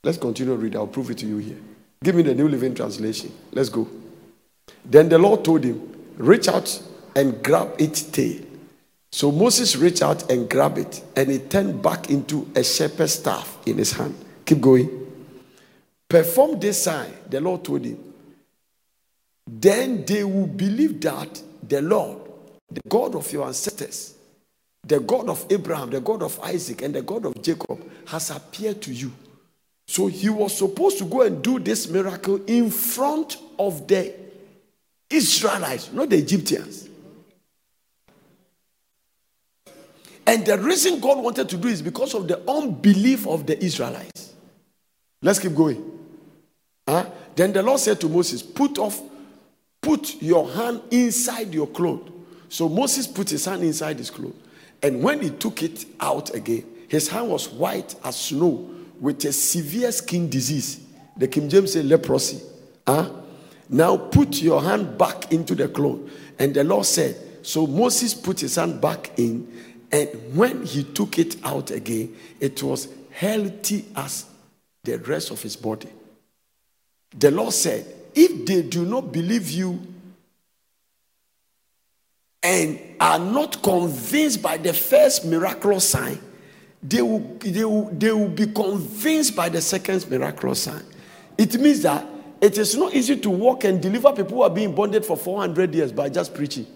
Let's continue to read. I'll prove it to you here. Give me the New Living Translation. Let's go. Then the Lord told him, Reach out and grab its tail. So Moses reached out and grabbed it, and it turned back into a shepherd's staff in his hand. Keep going. Perform this sign, the Lord told him. Then they will believe that the Lord, the God of your ancestors, the God of Abraham, the God of Isaac, and the God of Jacob, has appeared to you. So he was supposed to go and do this miracle in front of the Israelites, not the Egyptians. And the reason God wanted to do is because of the unbelief of the Israelites. Let's keep going. Huh? Then the Lord said to Moses, Put off, put your hand inside your cloth. So Moses put his hand inside his cloth. And when he took it out again, his hand was white as snow with a severe skin disease. The King James say leprosy. Huh? Now put your hand back into the cloth. And the Lord said, So Moses put his hand back in and when he took it out again, it was healthy as the rest of his body. The Lord said, If they do not believe you and are not convinced by the first miraculous sign, they will, they will, they will be convinced by the second miraculous sign. It means that it is not easy to walk and deliver people who are being bonded for 400 years by just preaching.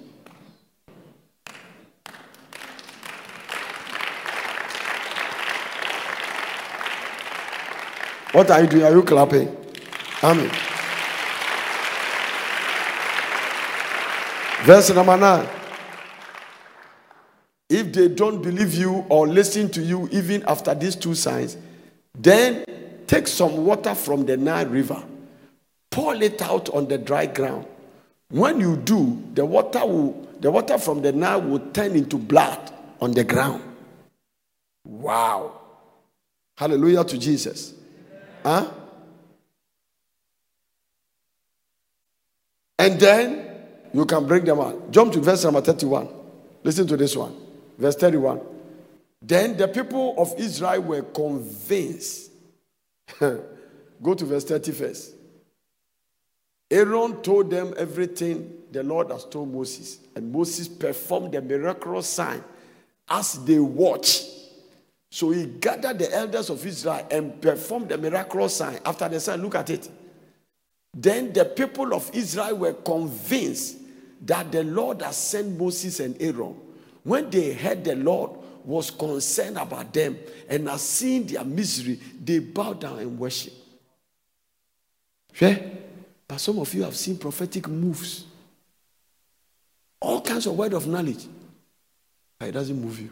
What are you doing? Are you clapping? Amen. Verse number nine. If they don't believe you or listen to you, even after these two signs, then take some water from the Nile River, pour it out on the dry ground. When you do, the water will the water from the Nile will turn into blood on the ground. Wow. Hallelujah to Jesus. Huh? And then you can bring them out. Jump to verse number 31. Listen to this one. Verse 31. Then the people of Israel were convinced. [laughs] Go to verse 30 first. Aaron told them everything the Lord has told Moses, and Moses performed the miraculous sign as they watched. So he gathered the elders of Israel and performed the miraculous sign. After the sign, look at it. Then the people of Israel were convinced that the Lord has sent Moses and Aaron. When they heard the Lord was concerned about them and has seen their misery, they bowed down and worship. Yeah? But some of you have seen prophetic moves, all kinds of word of knowledge, but it doesn't move you.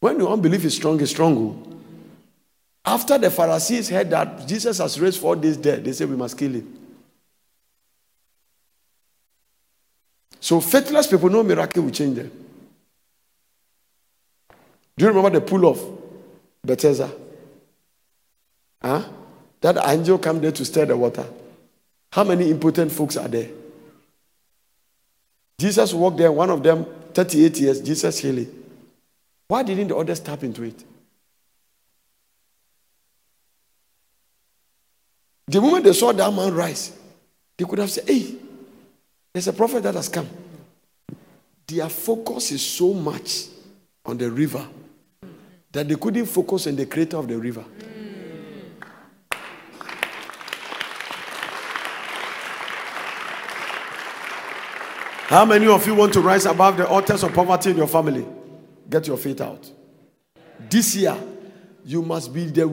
When your unbelief is strong, it's strong. Oh. After the Pharisees heard that Jesus has raised four days dead, they said we must kill him. So faithless people, no miracle will change them. Do you remember the pool of Bethesda? Huh? That angel come there to stir the water. How many impotent folks are there? Jesus walked there, one of them, 38 years, Jesus healing. Why didn't the others tap into it? The moment they saw that man rise, they could have said, Hey, there's a prophet that has come. Their focus is so much on the river that they couldn't focus on the creator of the river. How many of you want to rise above the altars of poverty in your family? Get your feet out. This year, you must be the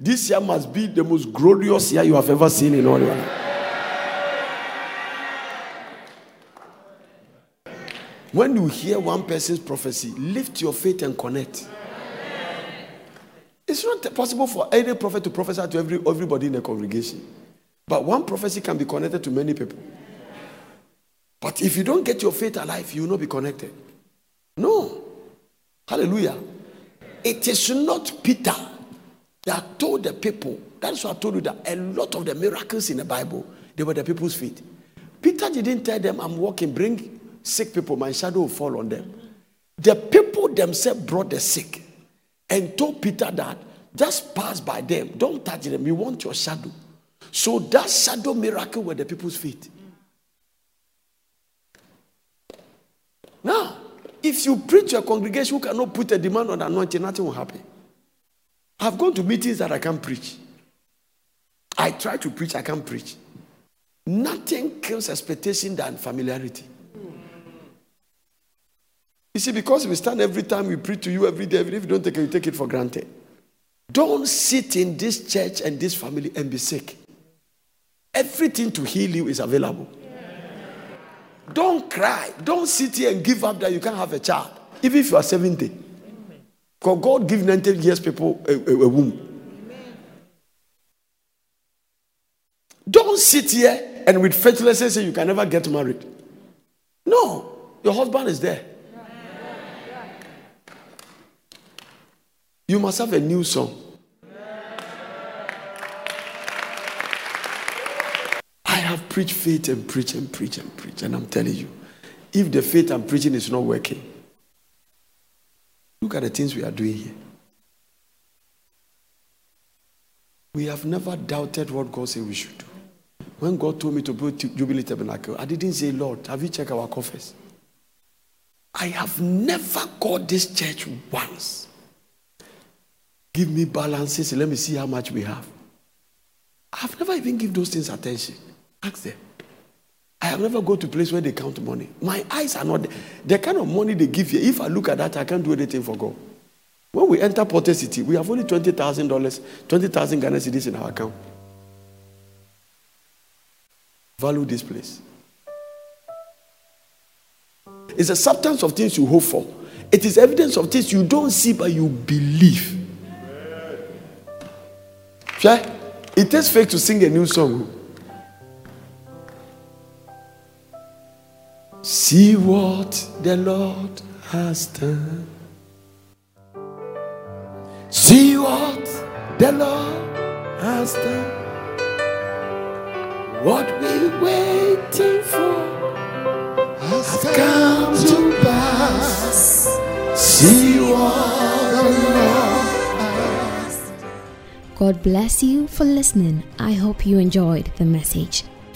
this year must be the most glorious year you have ever seen in all your life. When you hear one person's prophecy, lift your faith and connect. It's not possible for any prophet to prophesy to every, everybody in the congregation. But one prophecy can be connected to many people. But if you don't get your faith alive, you will not be connected. No. Hallelujah. It is not Peter that told the people. That's why I told you that a lot of the miracles in the Bible, they were the people's feet. Peter didn't tell them, I'm walking, bring sick people, my shadow will fall on them. The people themselves brought the sick and told Peter that just pass by them, don't touch them, we want your shadow. So that shadow miracle were the people's feet. Now, if you preach to a congregation who cannot put a demand on anointing, nothing will happen. I've gone to meetings that I can't preach. I try to preach, I can't preach. Nothing kills expectation than familiarity. You see, because we stand every time we preach to you every day, if you don't take it, you take it for granted. Don't sit in this church and this family and be sick. Everything to heal you is available. Don't cry. Don't sit here and give up that you can't have a child, even if you are 70. Because God gives 90 years people a, a, a womb. Don't sit here and with faithlessness say you can never get married. No, your husband is there. You must have a new song. I have preached faith and preach and preach and preach, and I'm telling you, if the faith I'm preaching is not working, look at the things we are doing here. We have never doubted what God said we should do. When God told me to build Jubilee Tabernacle, I didn't say, Lord, have you checked our coffers? I have never called this church once Give me balances. Let me see how much we have. I've never even give those things attention. Ask them. I have never go to place where they count money. My eyes are not there. The kind of money they give you, if I look at that, I can't do anything for God. When we enter Port City, we have only $20,000, 20,000 Ghana cedis in our account. Value this place. It's a substance of things you hope for. It is evidence of things you don't see, but you believe. It takes faith to sing a new song. See what the Lord has done. See what the Lord has done. What we're waiting for has come to pass. See what God bless you for listening. I hope you enjoyed the message.